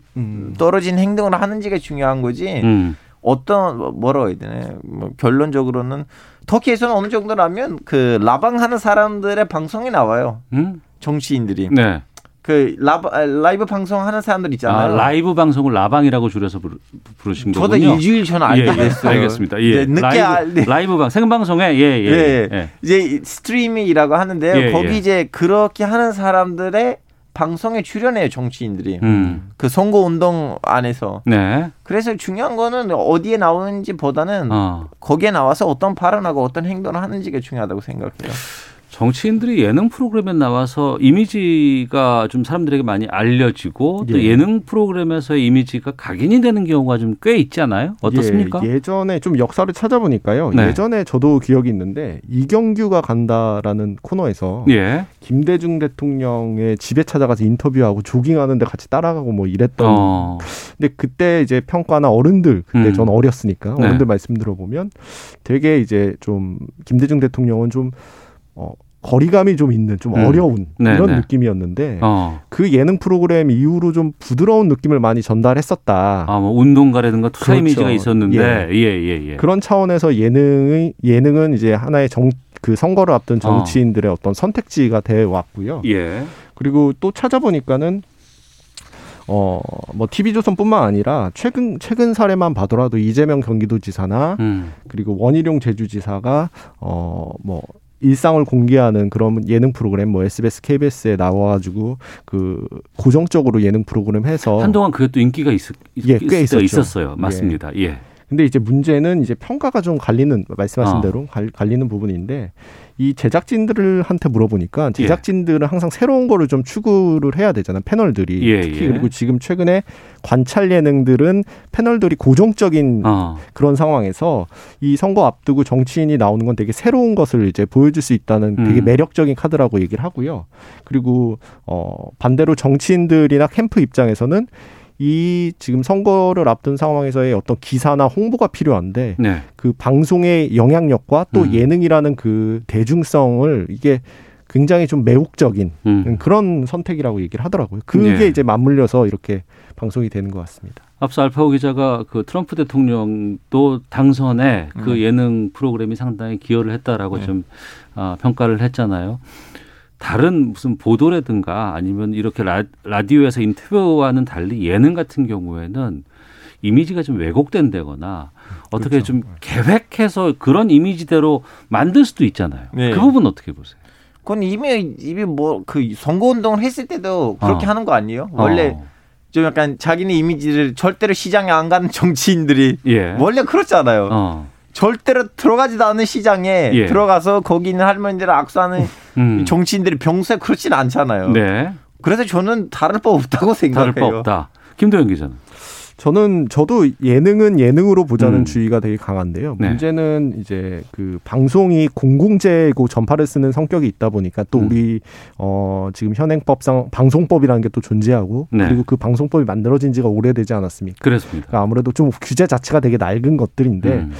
떨어진 행동을 하는지가 중요한 거지. 음. 어떤 뭐라고 해야 되나 뭐 결론적으로는 터키에서는 어느 정도라면 그 라방 하는 사람들의 방송에 나와요. 음? 정치인들이 네. 그 라바, 아, 라이브 방송 하는 사람들 아, 있잖아요. 라이브 방송을 라방이라고 줄여서 부르, 부르신 저도 거군요. 일주일 전에 알게 예, 예. 됐어요. 알겠습니다. 예. 늦게 라이브, 알, 네. 라이브 방 생방송에 예, 예. 예. 예. 이제 스트리밍이라고 하는데요. 예, 거기 예. 이제 그렇게 하는 사람들의 방송에 출연해요 정치인들이. 음. 그 선거 운동 안에서. 네. 그래서 중요한 거는 어디에 나오는지 보다는 어. 거기에 나와서 어떤 발언하고 어떤 행동을 하는지가 중요하다고 생각해요. 정치인들이 예능 프로그램에 나와서 이미지가 좀 사람들에게 많이 알려지고 또 예. 예능 프로그램에서의 이미지가 각인이 되는 경우가 좀 꽤 있지 않아요? 어떻습니까? 예, 예전에 좀 역사를 찾아보니까요. 네. 예전에 저도 기억이 있는데 이경규가 간다라는 코너에서 예. 김대중 대통령의 집에 찾아가서 인터뷰하고 조깅하는데 같이 따라가고 뭐 이랬던. 어. 근데 그때 이제 평가나 어른들 그때 음. 전 어렸으니까 네. 어른들 말씀 들어보면 되게 이제 좀 김대중 대통령은 좀 어, 거리감이 좀 있는 좀 음. 어려운 네, 이런 네. 느낌이었는데 어. 그 예능 프로그램 이후로 좀 부드러운 느낌을 많이 전달했었다. 아, 뭐 운동가라든가 투사 그렇죠. 이미지가 있었는데 예, 예, 예. 그런 차원에서 예능의 예능은 이제 하나의 정 그 선거를 앞둔 정치인들의 어. 떤 선택지가 돼 왔고요. 예. 그리고 또 찾아보니까는 어 뭐 TV조선뿐만 아니라 최근 최근 사례만 봐더라도 이재명 경기도지사나 음. 그리고 원희룡 제주지사가 어 뭐 일상을 공개하는 그런 예능 프로그램 뭐 SBS, KBS에 나와가지고 그 고정적으로 예능 프로그램 해서 한동안 또 인기가 있, 예, 꽤 있었죠. 있었어요. 맞습니다. 예. 근데 이제 문제는 이제 평가가 좀 갈리는 말씀하신 어. 대로 갈, 갈리는 부분인데 이 제작진들한테 물어보니까 예. 제작진들은 항상 새로운 거를 좀 추구를 해야 되잖아요 패널들이 예, 특히 예. 그리고 지금 최근에 관찰 예능들은 패널들이 고정적인 어. 그런 상황에서 이 선거 앞두고 정치인이 나오는 건 되게 새로운 것을 이제 보여줄 수 있다는 되게 음. 매력적인 카드라고 얘기를 하고요. 그리고 어 반대로 정치인들이나 캠프 입장에서는 이 지금 선거를 앞둔 상황에서의 어떤 기사나 홍보가 필요한데 네. 그 방송의 영향력과 또 음. 예능이라는 그 대중성을 이게 굉장히 좀 매혹적인 음. 그런 선택이라고 얘기를 하더라고요. 그게 예. 이제 맞물려서 이렇게 방송이 되는 것 같습니다. 앞서 알파고 기자가 그 트럼프 대통령도 당선에 그 음. 예능 프로그램이 상당히 기여를 했다라고 네. 좀 아, 평가를 했잖아요. 다른 무슨 보도라든가 아니면 이렇게 라, 라디오에서 인터뷰와는 달리 예능 같은 경우에는 이미지가 좀 왜곡된다거나 어떻게 그렇죠. 좀 계획해서 그런 이미지대로 만들 수도 있잖아요. 네. 그 부분 어떻게 보세요? 그건 이미 이미 뭐 그 선거 운동을 했을 때도 그렇게 어. 하는 거 아니에요? 원래 어. 좀 약간 자기네 이미지를 절대로 시장에 안 가는 [LAUGHS] 정치인들이 예. 원래 그렇잖아요. 어. 절대로 들어가지도 않은 시장에 예. 들어가서 거기 있는 할머니들을 악수하는 음. 정치인들이 평소에 그렇진 않잖아요. 네. 그래서 저는 다를 바 없다고 다를 생각해요. 바 없다. 김도영 기자는. 저는 저도 예능은 예능으로 보자는 음. 주의가 되게 강한데요. 네. 문제는 이제 그 방송이 공공재고 전파를 쓰는 성격이 있다 보니까 또 음. 우리 어 지금 현행법상 방송법이라는 게 또 존재하고 네. 그리고 그 방송법이 만들어진 지가 오래되지 않았습니까? 그렇습니다. 그러니까 아무래도 좀 규제 자체가 되게 낡은 것들인데 음.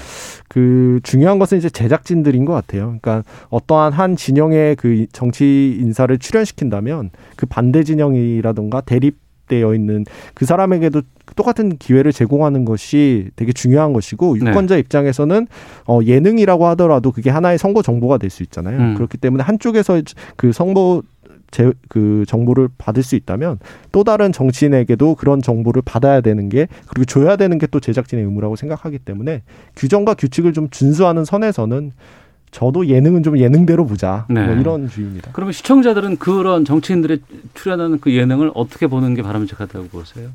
그 중요한 것은 이제 제작진들인 것 같아요. 그러니까 어떠한 한 진영의 그 정치 인사를 출연시킨다면 그 반대 진영이라든가 대립 되어 있는 그 사람에게도 똑같은 기회를 제공하는 것이 되게 중요한 것이고 네. 유권자 입장에서는 어 예능이라고 하더라도 그게 하나의 선거 정보가 될 수 있잖아요. 음. 그렇기 때문에 한쪽에서 그 선거 제, 그 정보를 받을 수 있다면 또 다른 정치인에게도 그런 정보를 받아야 되는 게 그리고 줘야 되는 게 또 제작진의 의무라고 생각하기 때문에 규정과 규칙을 좀 준수하는 선에서는 저도 예능은 좀 예능대로 보자 네. 뭐 이런 주의입니다. 그러면 시청자들은 그런 정치인들의 출연하는 그 예능을 어떻게 보는 게 바람직하다고 보세요?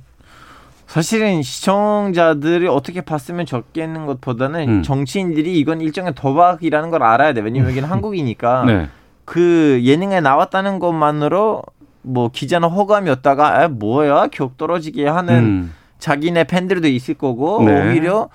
사실은 시청자들이 어떻게 봤으면 좋겠는 것보다는 음. 정치인들이 이건 일종의 도박이라는 걸 알아야 돼. 왜냐면 여기는 [LAUGHS] 한국이니까 네. 그 예능에 나왔다는 것만으로 뭐 기자나 호감이었다가 아 뭐야 격 떨어지게 하는 음. 자기네 팬들도 있을 거고 네. 오히려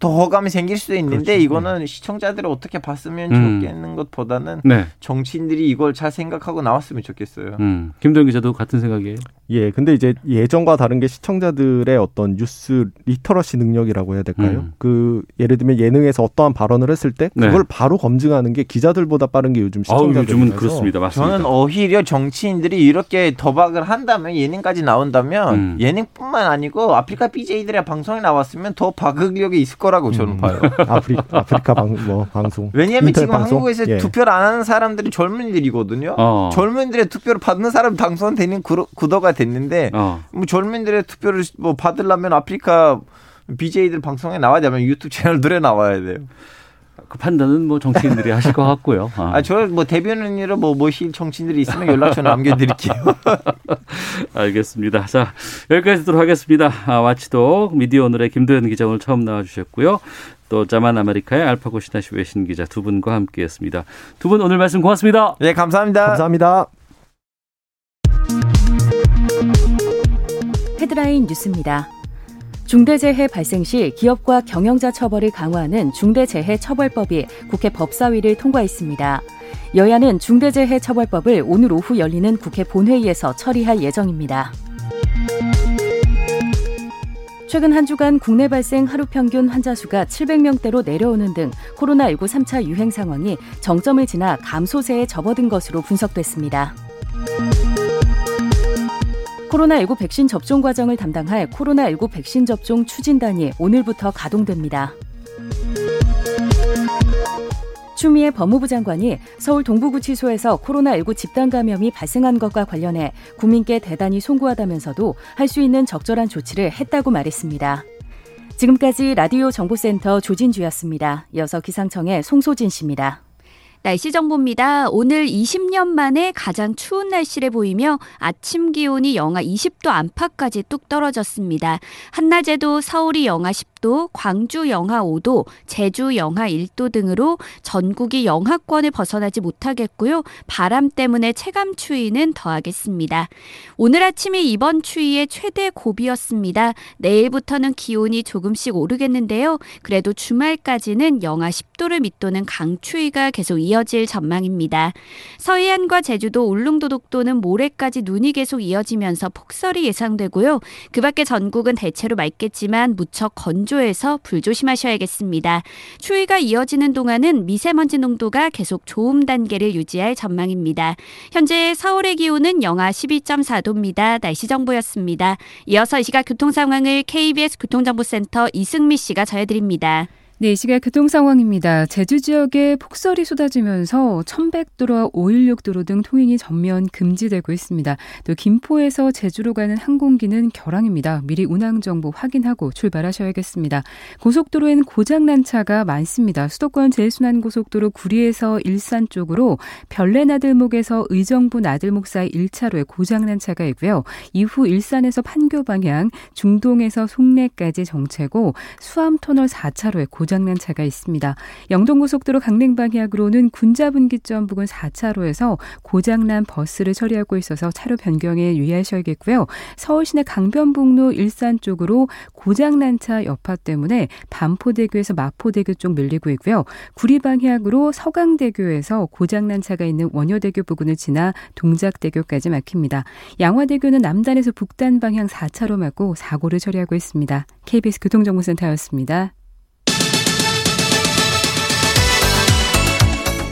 더 호감이 생길 수도 있는데 그렇죠. 이거는 시청자들이 어떻게 봤으면 음. 좋겠는 것보다는 네. 정치인들이 이걸 잘 생각하고 나왔으면 좋겠어요. 음. 김도영 기자도 같은 생각이에요? 예, 근데 이제 예전과 다른 게 시청자들의 어떤 뉴스 literacy 능력이라고 해야 될까요? 음. 그 예를 들면 예능에서 어떠한 발언을 했을 때 네. 그걸 바로 검증하는 게 기자들보다 빠른 게 요즘 시청자들이라서 요즘은 그렇습니다. 맞습니다. 저는 오히려 정치인들이 이렇게 도박을 한다면 예능까지 나온다면 음. 예능뿐만 아니고 아프리카 BJ들의 방송에 나왔으면 더 파급력이 있을 거 라고 저는 음. 봐요. 아프리, 아프리카 방, 뭐 방송. 왜냐하면 지금 방송? 한국에서 예. 투표를 안 하는 사람들이 젊은이들이거든요. 어. 젊은이들의 투표를 받는 사람 당선되는 구로- 구도가 됐는데 어. 뭐 젊은이들의 투표를 뭐 받으려면 아프리카 BJ들 방송에 나와야 되면 유튜브 채널들에 나와야 돼요. 그 판단은 뭐 정치인들이 하실 것 같고요. 아. [LAUGHS] 아, 저뭐 대변인으로 뭐 모실 정치인들이 있으면 연락처 남겨드릴게요. [LAUGHS] 알겠습니다. 자, 여기까지 듣도록 하겠습니다. 아, 와치도 미디어 오늘의 김도현 기자 오늘 처음 나와주셨고요. 또 자만 아메리카의 알파고 시나시 외신 기자 두 분과 함께했습니다. 두 분 오늘 말씀 고맙습니다. 네, 감사합니다. 감사합니다. 헤드라인 뉴스입니다. 중대재해 발생 시 기업과 경영자 처벌을 강화하는 중대재해처벌법이 국회 법사위를 통과했습니다. 여야는 중대재해처벌법을 오늘 오후 열리는 국회 본회의에서 처리할 예정입니다. 최근 한 주간 국내 발생 하루 평균 환자 수가 700명대로 내려오는 등 코로나19 3차 유행 상황이 정점을 지나 감소세에 접어든 것으로 분석됐습니다. 코로나19 백신 접종 과정을 담당할 코로나19 백신 접종 추진단이 오늘부터 가동됩니다. 추미애 법무부 장관이 서울 동부구치소에서 코로나19 집단 감염이 발생한 것과 관련해 국민께 대단히 송구하다면서도 할 수 있는 적절한 조치를 했다고 말했습니다. 지금까지 라디오 정보센터 조진주였습니다. 이어서 기상청의 송소진 씨입니다. 날씨 정보입니다. 오늘 20년 만에 가장 추운 날씨를 보이며 아침 기온이 영하 20도 안팎까지 뚝 떨어졌습니다. 한낮에도 서울이 영하 10 도, 광주 영하 5도, 제주 영하 1도 등으로 전국이 영하권을 벗어나지 못하겠고요. 바람 때문에 체감 추위는 더하겠습니다. 오늘 아침이 이번 추위의 최대 고비였습니다. 내일부터는 기온이 조금씩 오르겠는데요. 그래도 주말까지는 영하 10도를 밑도는 강추위가 계속 이어질 전망입니다. 서해안과 제주도 울릉도 독도는 모레까지 눈이 계속 이어지면서 폭설이 예상되고요. 그 밖에 전국은 대체로 맑겠지만 무척 건조 건조해서 불 조심하셔야겠습니다. 추위가 이어지는 동안은 미세먼지 농도가 계속 좋음 단계를 유지할 전망입니다. 현재 서울의 기온은 영하 12.4도입니다. 날씨 정보였습니다. 이어서 이 시각 교통 상황을 KBS 교통정보센터 이승미 씨가 전해드립니다. 네, 이 시각 교통 상황입니다. 제주 지역에 폭설이 쏟아지면서 천백도로와 516도로 등 통행이 전면 금지되고 있습니다. 또 김포에서 제주로 가는 항공기는 결항입니다. 미리 운항 정보 확인하고 출발하셔야겠습니다. 고속도로엔 고장난 차가 많습니다. 수도권 제일순환고속도로 구리에서 일산 쪽으로 별내나들목에서 의정부 나들목 사이 1차로에 고장난 차가 있고요. 이후 일산에서 판교 방향, 중동에서 송내까지 정체고 수암터널 4차로에 고장 고장난 차가 있습니다. 영동고속도로 강릉 방향으로는 군자분기점 부근 4차로에서 고장난 버스를 처리하고 있어서 차로 변경에 유의하셔야겠고요. 서울시내 강변북로 일산 쪽으로 고장난 차 여파 때문에 반포대교에서 마포대교 쪽 밀리고 있고요. 구리 방향으로 서강대교에서 고장난 차가 있는 원효대교 부근을 지나 동작대교까지 막힙니다. 양화대교는 남단에서 북단 방향 4차로 막고 사고를 처리하고 있습니다. KBS 교통정보센터였습니다.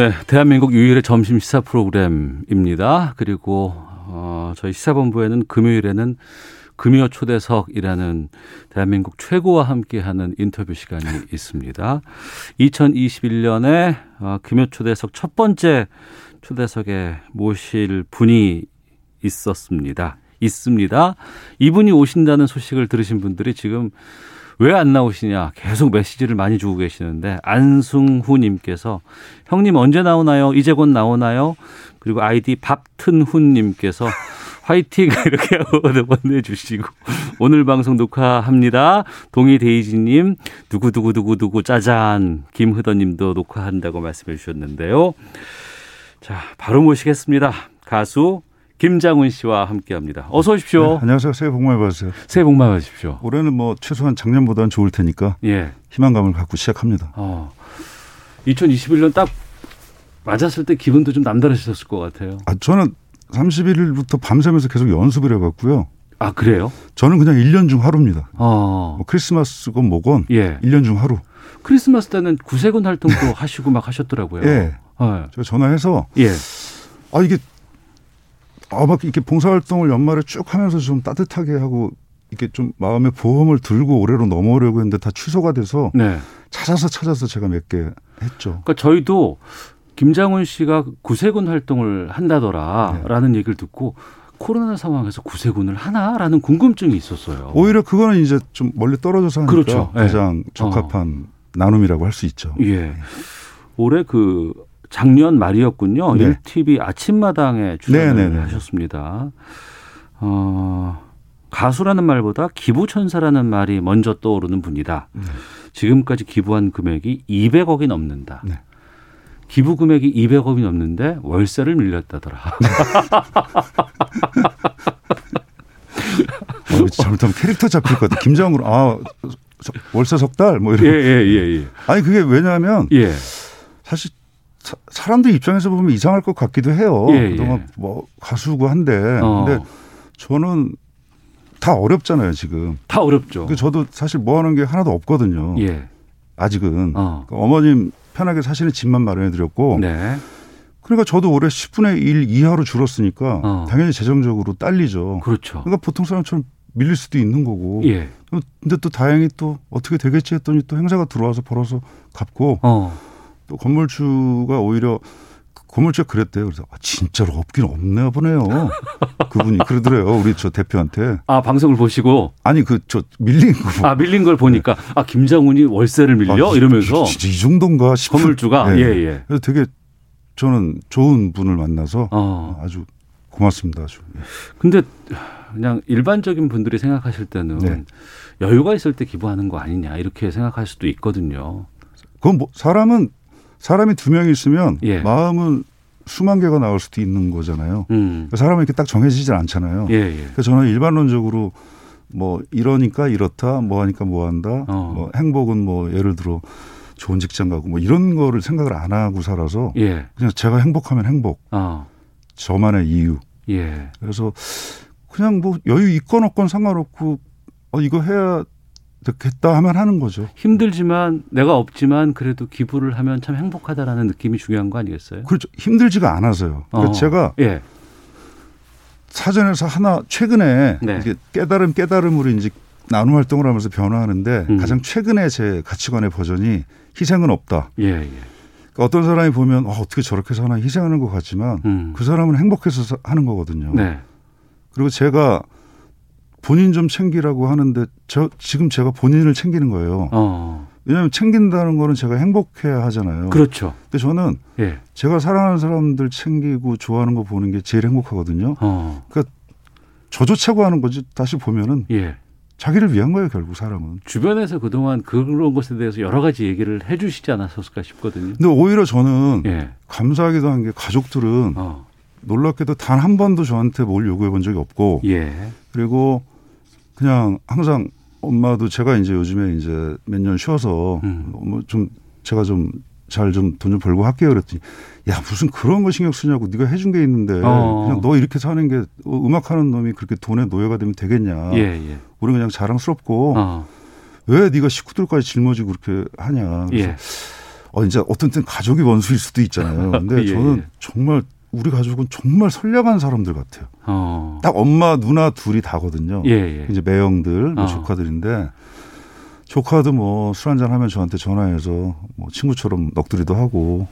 네, 대한민국 유일의 점심 시사 프로그램입니다. 그리고 어, 저희 시사본부에는 금요일에는 금요 초대석이라는 대한민국 최고와 함께하는 인터뷰 시간이 [LAUGHS] 있습니다. 2021년에 어, 금요 초대석 첫 번째 초대석에 모실 분이 있었습니다. 있습니다. 이분이 오신다는 소식을 들으신 분들이 지금 왜 안 나오시냐 계속 메시지를 많이 주고 계시는데 안승후님께서 형님 언제 나오나요? 이제 곧 나오나요? 그리고 아이디 밥튼훈님께서 [LAUGHS] 화이팅 [LAUGHS] 이렇게 [LAUGHS] 보내주시고 오늘 방송 녹화합니다. 동희 데이지님 누구 누구 누구 누구 짜잔 김흐더님도 녹화한다고 말씀해 주셨는데요. 자 바로 모시겠습니다. 가수 김장훈 씨와 함께합니다. 어서 오십시오. 네, 안녕하세요. 새해 복 많이 받으세요. 새해 복 많이 받으십시오. 올해는 뭐 최소한 작년보다는 좋을 테니까 예. 희망감을 갖고 시작합니다. 어. 2021년 딱 맞았을 때 기분도 좀 남다르셨을 것 같아요. 아, 저는 31일부터 밤새면서 계속 연습을 해봤고요. 아 그래요? 저는 그냥 1년 중 하루입니다. 어. 뭐 크리스마스건 뭐건 예. 1년 중 하루. 크리스마스 때는 구세군 활동도 [LAUGHS] 하시고 막 하셨더라고요. 예. 어. 제가 전화해서 예. 아 이게 아막 이렇게 봉사활동을 연말에 쭉 하면서 좀 따뜻하게 하고 이렇게 좀 마음의 보험을 들고 올해로 넘어오려고 했는데 다 취소가 돼서 네. 찾아서 찾아서 제가 몇 개 했죠. 그러니까 저희도 김장훈 씨가 구세군 활동을 한다더라라는 얘기를 듣고 코로나 상황에서 구세군을 하나라는 궁금증이 있었어요. 오히려 그거는 이제 좀 멀리 떨어져서 하니까 그렇죠. 예. 가장 적합한 나눔이라고 할 수 있죠. 예. 올해 그 작년 말이었군요. 네. 1TV 아침마당에 네, 출연을 네, 네. 하셨습니다. 어, 가수라는 말보다 기부천사라는 말이 먼저 떠오르는 분이다. 네. 지금까지 기부한 금액이 200억이 넘는다. 네. 기부 금액이 200억이 넘는데 월세를 밀렸다더라. 어, 잘못하면 캐릭터 잡힐 것 같아. 김장으로 아 서- 월세 석달 뭐 이런. 예, 예, 예, 예. 아니 그게 왜냐하면 예. 사실 사, 사람들 입장에서 보면 이상할 것 같기도 해요. 예, 그동안 예. 뭐 가수고 한데 어. 근데 저는 다 어렵잖아요 지금. 다 어렵죠. 그 저도 사실 뭐 하는 게 하나도 없거든요. 예. 아직은 어. 그 어머님 편하게 사시는 집만 마련해 드렸고 네. 그러니까 저도 올해 10분의 1 이하로 줄었으니까 어. 당연히 재정적으로 딸리죠. 그렇죠. 그러니까 보통 사람처럼 밀릴 수도 있는 거고. 예. 근데 또 다행히 또 어떻게 되겠지 했더니 또 행사가 들어와서 벌어서 갚고 어. 또 건물주가 오히려 그 건물주가 그랬대요. 그래서 아, 진짜로 없긴 없나 보네요. 그분이 그러더래요. 우리 저 대표한테. 아, 방송을 보시고 아니 그 저 밀린 거. 아, 밀린 걸 보니까 아, 김장훈이 월세를 밀려 네. 아, 이러면서 진짜 이 정도인가 싶은 건물주가 네. 예, 예. 그래서 되게 저는 좋은 분을 만나서 어. 아주 고맙습니다. 아주. 예. 근데 그냥 일반적인 분들이 생각하실 때는 네. 여유가 있을 때 기부하는 거 아니냐 이렇게 생각할 수도 있거든요. 그건 뭐 사람은 사람이 두 명 있으면 예. 마음은 수만 개가 나올 수도 있는 거잖아요. 음. 사람은 이렇게 딱 정해지질 않잖아요. 예, 예. 그래서 저는 일반론적으로 뭐 이러니까 이렇다, 뭐 하니까 뭐 한다, 어. 뭐 행복은 뭐 예를 들어 좋은 직장 가고 뭐 이런 거를 생각을 안 하고 살아서 예. 그냥 제가 행복하면 행복, 어. 저만의 이유. 예. 그래서 그냥 뭐 여유 있건 없건 상관없고 어 이거 해야 되겠다 하면 하는 거죠. 힘들지만 내가 없지만 그래도 기부를 하면 참 행복하다라는 느낌이 중요한 거 아니겠어요? 그렇죠. 힘들지가 않아서요. 그러니까 어. 제가 예. 사전에서 하나 최근에 네. 깨달음 깨달음으로 이제 나눔 활동을 하면서 변화하는데 음. 가장 최근에 제 가치관의 버전이 희생은 없다. 예, 예. 그러니까 어떤 사람이 보면 어, 어떻게 저렇게 사나 희생하는 것 같지만 음. 그 사람은 행복해서 사- 하는 거거든요. 네. 그리고 제가 본인 좀 챙기라고 하는데 저 지금 제가 본인을 챙기는 거예요. 어. 왜냐하면 챙긴다는 거는 제가 행복해야 하잖아요. 그렇죠. 근데 저는 예. 제가 사랑하는 사람들 챙기고 좋아하는 거 보는 게 제일 행복하거든요. 어. 저조차고 하는 거지 다시 보면은 예. 자기를 위한 거예요 결국 사람은. 주변에서 그동안 그런 것에 대해서 여러 가지 얘기를 해 주시지 않았었을까 싶거든요. 근데 오히려 저는 예. 감사하기도 한 게 가족들은 어. 놀랍게도 단 한 번도 저한테 뭘 요구해 본 적이 없고 예. 그리고 그냥 항상 엄마도 제가 이제 요즘에 이제 몇 년 쉬어서 음. 뭐좀 제가 좀 잘 좀돈좀 벌고 할게요 그랬더니 야 무슨 그런 거 신경 쓰냐고 네가 해준 게 있는데 어. 그냥 너 이렇게 사는 게 어, 음악하는 놈이 그렇게 돈의 노예가 되면 되겠냐 예, 예. 우리 그냥 자랑스럽고 어. 왜 네가 식구들까지 짊어지고 그렇게 하냐 그래서 예. 어 이제 어떤 때는 가족이 원수일 수도 있잖아요 [LAUGHS] 근데 예, 저는 예. 정말 우리 가족은 정말 선량한 사람들 같아요 어. 딱 엄마 누나 둘이 다거든요 예, 예. 이제 매형들 뭐 어. 조카들인데 조카도 뭐 술 한잔 하면 저한테 전화해서 뭐 친구처럼 넋두리도 하고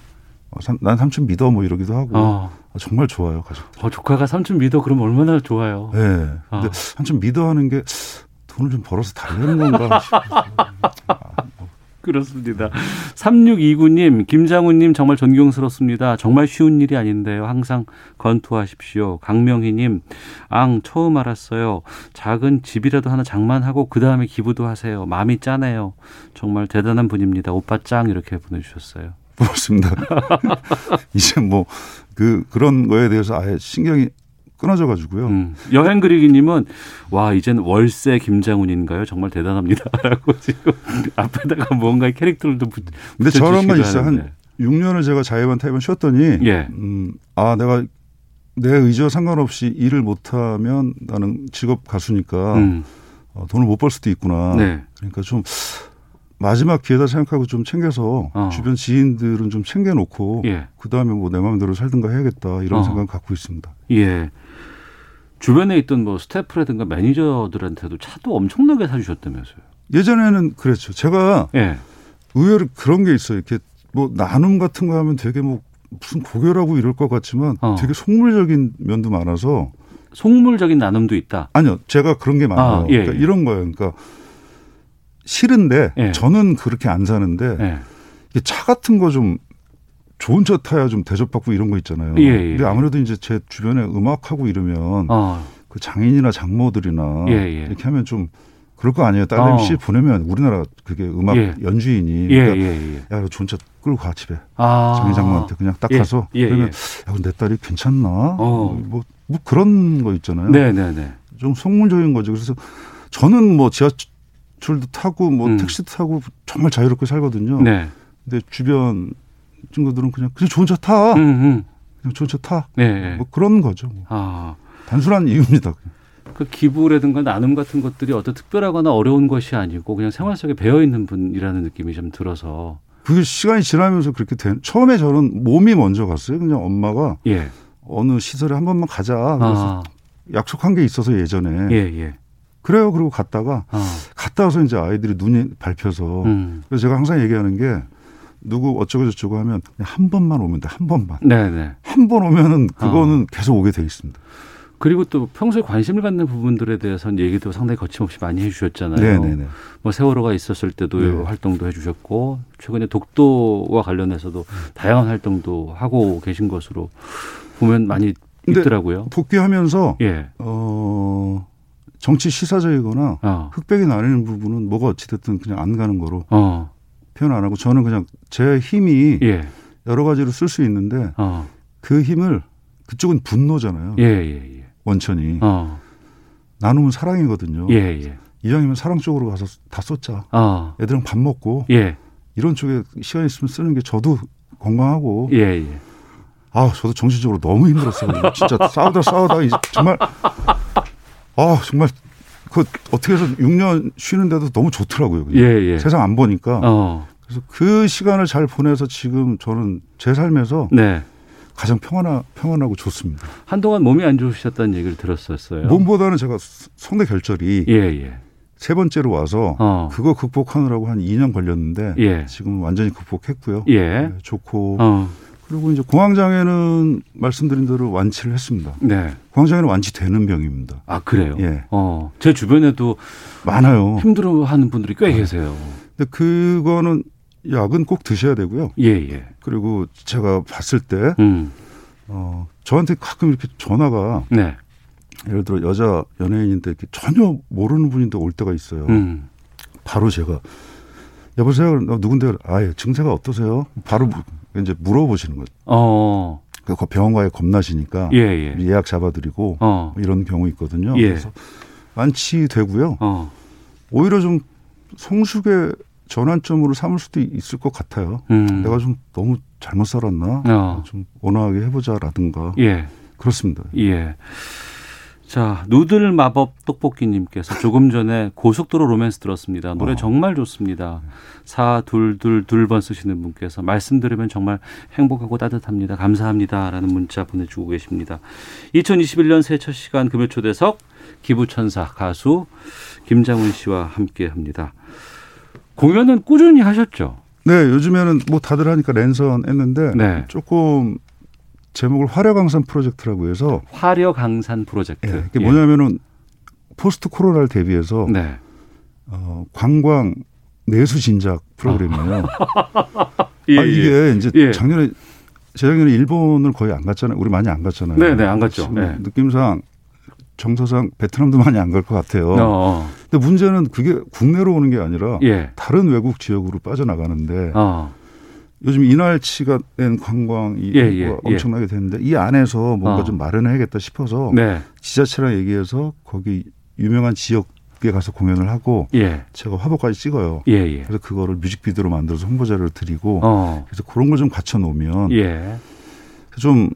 어, 삼- 난 삼촌 믿어 뭐 이러기도 하고 어. 아, 정말 좋아요 가족. 어, 조카가 삼촌 믿어 그럼 얼마나 좋아요. 예. 네. 어. 근데 삼촌 믿어 하는 게 돈을 좀 벌어서 달래는 건가? [LAUGHS] 그렇습니다. 3629님, 김장훈님 정말 존경스럽습니다. 정말 쉬운 일이 아닌데요. 항상 건투하십시오. 강명희님, 앙, 처음 알았어요. 작은 집이라도 하나 장만하고 그 다음에 기부도 하세요. 마음이 짜네요. 정말 대단한 분입니다. 오빠 짱 이렇게 보내주셨어요. 고맙습니다. [LAUGHS] 이제 뭐 그 그런 거에 대해서 아예 신경이 끊어져 가지고요. 음. 여행 그리기님은 와 이젠 월세 김장훈인가요? 정말 대단합니다라고 [LAUGHS] 지금 앞에다가 뭔가 캐릭터를 좀 붙. 근데 저런 건 있어요. 한 하는데. 6년을 제가 자의 반 타의로 쉬었더니 예. 음, 아 내가 내 의지와 상관없이 일을 못하면 나는 직업 가수니까 음. 어, 돈을 못 벌 수도 있구나. 네. 그러니까 좀 마지막 기회다 생각하고 좀 챙겨서 어. 주변 지인들은 좀 챙겨놓고 예. 그 다음에 뭐 내 마음대로 살든가 해야겠다 이런 어. 생각 갖고 있습니다. 예. 주변에 있던 뭐 스태프라든가 매니저들한테도 차도 엄청나게 사주셨다면서요. 예전에는 그랬죠. 제가 예. 의외로 그런 게 있어요. 이렇게 뭐 나눔 같은 거 하면 되게 뭐 무슨 고결하고 이럴 것 같지만 어. 되게 속물적인 면도 많아서 속물적인 나눔도 있다. 아니요. 제가 그런 게 많아요. 아, 예, 그러니까 예. 이런 거예요. 그러니까 싫은데 예. 저는 그렇게 안 사는데 예. 차 같은 거 좀 좋은 차 타야 좀 대접받고 이런 거 있잖아요. 예, 예. 근데 아무래도 이제 제 주변에 음악하고 이러면 어. 그 장인이나 장모들이나 예, 예. 이렇게 하면 좀 그럴 거 아니에요. 다른 어. 보내면 우리나라 그게 음악 예. 연주인이 예, 그러니까 예, 예. 야, 너 좋은 차 끌고 가 집에. 아. 장인 장모한테 그냥 딱 예, 가서 예, 그러면 예. 야, 내 딸이 괜찮나? 어. 뭐, 뭐 그런 거 있잖아요. 네, 네, 네. 좀 속물적인 거죠. 그래서 저는 뭐 지하철도 타고 뭐 음. 택시도 타고 정말 자유롭게 살거든요. 네. 근데 주변 친구들은 그냥 그냥 좋은 차 타. 음, 음. 그냥 좋은 차 타. 네. 뭐 그런 거죠. 뭐. 아. 단순한 이유입니다. 그 기부라든가 나눔 같은 것들이 어떤 특별하거나 어려운 것이 아니고 그냥 생활 속에 배어 있는 분이라는 느낌이 좀 들어서 그게 시간이 지나면서 그렇게 된. 처음에 저는 몸이 먼저 갔어요. 그냥 엄마가 예. 어느 시설에 한 번만 가자. 그래서 아. 약속한 게 있어서 예전에. 예, 예. 그래요. 그리고 갔다가 아. 갔다 와서 이제 아이들이 눈이 밟혀서 음. 그래서 제가 항상 얘기하는 게 누구 어쩌고 저쩌고 하면 한 번만 오면 돼. 한 번만. 네, 네. 한 번 오면은 그거는 어. 계속 오게 돼 있습니다. 그리고 또 평소에 관심을 갖는 부분들에 대해서는 얘기도 상당히 거침없이 많이 해주셨잖아요. 네네네. 뭐 세월호가 있었을 때도 네. 활동도 해주셨고 최근에 독도와 관련해서도 다양한 활동도 하고 계신 것으로 보면 많이 있더라고요. 복귀하면서 예. 어 정치 시사적이거나 어. 흑백이 나뉘는 부분은 뭐가 어찌됐든 그냥 안 가는 거로 어. 표현 안 하고 저는 그냥 제 힘이 예. 여러 가지로 쓸 수 있는데 어. 그 힘을 그쪽은 분노잖아요. 예, 예, 예. 원천이 어. 나눔은 사랑이거든요. 예, 예. 이왕이면 사랑 쪽으로 가서 다 쏟자. 어. 애들이랑 밥 먹고 예. 이런 쪽에 시간 있으면 쓰는 게 저도 건강하고 예, 예. 아 저도 정신적으로 너무 힘들었어요. 진짜 싸우다 싸우다 이제 정말 아 정말 그 어떻게 해서 6년 쉬는데도 너무 좋더라고요. 예, 예. 세상 안 보니까 어. 그래서 그 시간을 잘 보내서 지금 저는 제 삶에서 네. 가장 평안하, 평안하고 좋습니다. 한동안 몸이 안 좋으셨다는 얘기를 들었었어요. 몸보다는 제가 성대 결절이 예, 예. 세 번째로 와서 어. 그거 극복하느라고 한 2년 걸렸는데 예. 지금 완전히 극복했고요. 예. 네, 좋고 어. 그리고 이제 공황장애는 말씀드린 대로 완치를 했습니다. 네. 공황장애는 완치되는 병입니다. 아, 그래요? 예. 어. 제 주변에도 많아요. 힘들어 하는 분들이 꽤 계세요. 근데 그거는 약은 꼭 드셔야 되고요. 예, 예. 그리고 제가 봤을 때 음. 어, 저한테 가끔 이렇게 전화가 네. 예를 들어 여자 연예인인데 이렇게 전혀 모르는 분인데 올 때가 있어요. 음. 바로 제가 여보세요. 너 누군데? 아예 증세가 어떠세요? 바로 무- 이제 물어보시는 거죠. 어. 그 병원 가에 겁나시니까 예, 예. 예 약 잡아드리고 어. 이런 경우 있거든요. 예. 그래서 완치되고요. 어. 오히려 좀 성숙의 전환점으로 삼을 수도 있을 것 같아요. 음. 내가 좀 너무 잘못 살았나? 어. 좀 온화하게 해보자라든가. 예. 그렇습니다. 예. 자, 누들 마법 떡볶이님께서 조금 전에 고속도로 로맨스 들었습니다. 노래 어. 정말 좋습니다. 사둘둘둘번 쓰시는 분께서 말씀 들으면 정말 행복하고 따뜻합니다. 감사합니다. 라는 문자 보내주고 계십니다. 2021년 새해 첫 시간 금요 초대석 기부천사 가수 김장훈 씨와 함께 합니다. 공연은 꾸준히 하셨죠? 네, 요즘에는 뭐 다들 하니까 랜선 했는데 네. 조금 제목을 화려강산 프로젝트라고 해서 화려강산 프로젝트. 예, 이게 뭐냐면은 포스트 코로나를 대비해서 네. 어, 관광 내수 진작 프로그램이에요. [LAUGHS] 예, 아, 이게 이제 예. 작년에 재작년에 일본을 거의 안 갔잖아요. 우리 많이 안 갔잖아요. 네, 네, 안 갔죠. 네. 느낌상 정서상 베트남도 많이 안 갈 것 같아요. 어, 근데 문제는 그게 국내로 오는 게 아니라 예. 다른 외국 지역으로 빠져나가는데 어. 요즘 이날치가 낸 관광이 예, 예, 엄청나게 됐는데 이 안에서 뭔가 어. 좀 마련해야겠다 싶어서 네. 지자체랑 얘기해서 거기 유명한 지역 에 가서 공연을 하고 예. 제가 화보까지 찍어요. 예, 예. 그래서 그거를 뮤직비디오로 만들어서 홍보자료를 드리고 어. 그래서 그런 걸 좀 갖춰 놓으면 예. 좀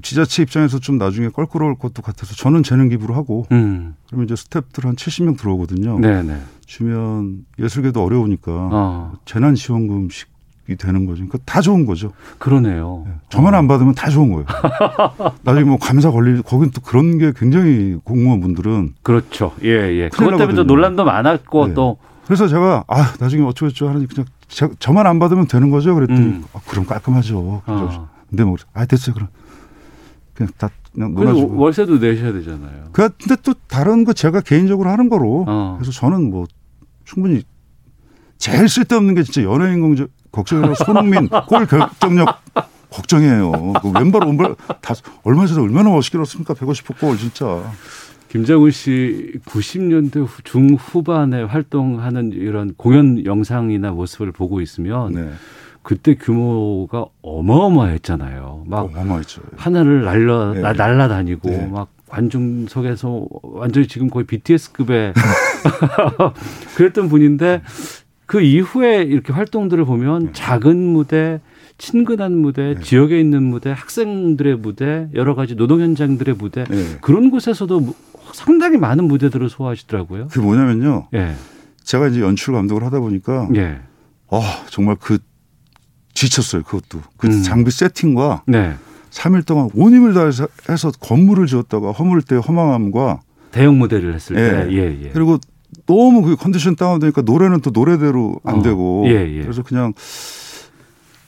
지자체 입장에서 좀 나중에 껄끄러울 것도 같아서 저는 재능 기부를 하고 음. 그러면 이제 스탭들 한 70명 들어오거든요. 네, 네. 주면 예술계도 어려우니까 어. 재난 지원금식 이 되는 거죠. 그러니까 다 좋은 거죠. 그러네요. 저만 안 받으면 다 좋은 거예요. [LAUGHS] 나중에 뭐 감사 걸릴 거긴 또 그런 게 굉장히 공무원분들은 그렇죠. 예, 예. 그것 때문에 또. 논란도 많았고 네. 또 그래서 제가 아 나중에 어쩌고저쩌고 하는지 그냥 제, 저만 안 받으면 되는 거죠. 그랬더니 음. 아, 그럼 깔끔하죠. 어. 근데 뭐 아 됐어요. 그럼 그냥 다 그냥 놀아주고. 월세도 내셔야 되잖아요. 그 근데 또 다른 거 제가 개인적으로 하는 거로 어. 그래서 저는 뭐 충분히 제일 쓸데없는 게 진짜 연예인 공적 걱정이라고 손흥민 골 결정력 걱정이에요. 그 왼발 오른발 다 얼마 전에 얼마나 멋있게 넣었습니까? 150골 진짜. 김장훈 씨 90년대 후- 중후반에 활동하는 이런 공연 영상이나 모습을 보고 있으면 네. 그때 규모가 어마어마했잖아요. 막 어마어마했죠. 하늘을 날려 네. 나- 날아다니고 네. 막 관중석에서 완전히 지금 거의 BTS급의 [LAUGHS] [LAUGHS] 그랬던 분인데 그 이후에 이렇게 활동들을 보면 작은 무대, 친근한 무대, 네. 지역에 있는 무대, 학생들의 무대, 여러 가지 노동 현장들의 무대 네. 그런 곳에서도 무- 상당히 많은 무대들을 소화하시더라고요. 그게 뭐냐면요. 예, 제가 이제 연출 감독을 하다 보니까 예, 아 정말 그 지쳤어요. 그것도 그 음. 장비 세팅과 네. 3일 동안 온 힘을 다해서 해서 건물을 지었다가 허물 때 허망함과 대형 무대를 했을 때, 예. 예, 예. 그리고 너무 그 컨디션 다운되니까 노래는 또 노래대로 안 어. 되고 예, 예. 그래서 그냥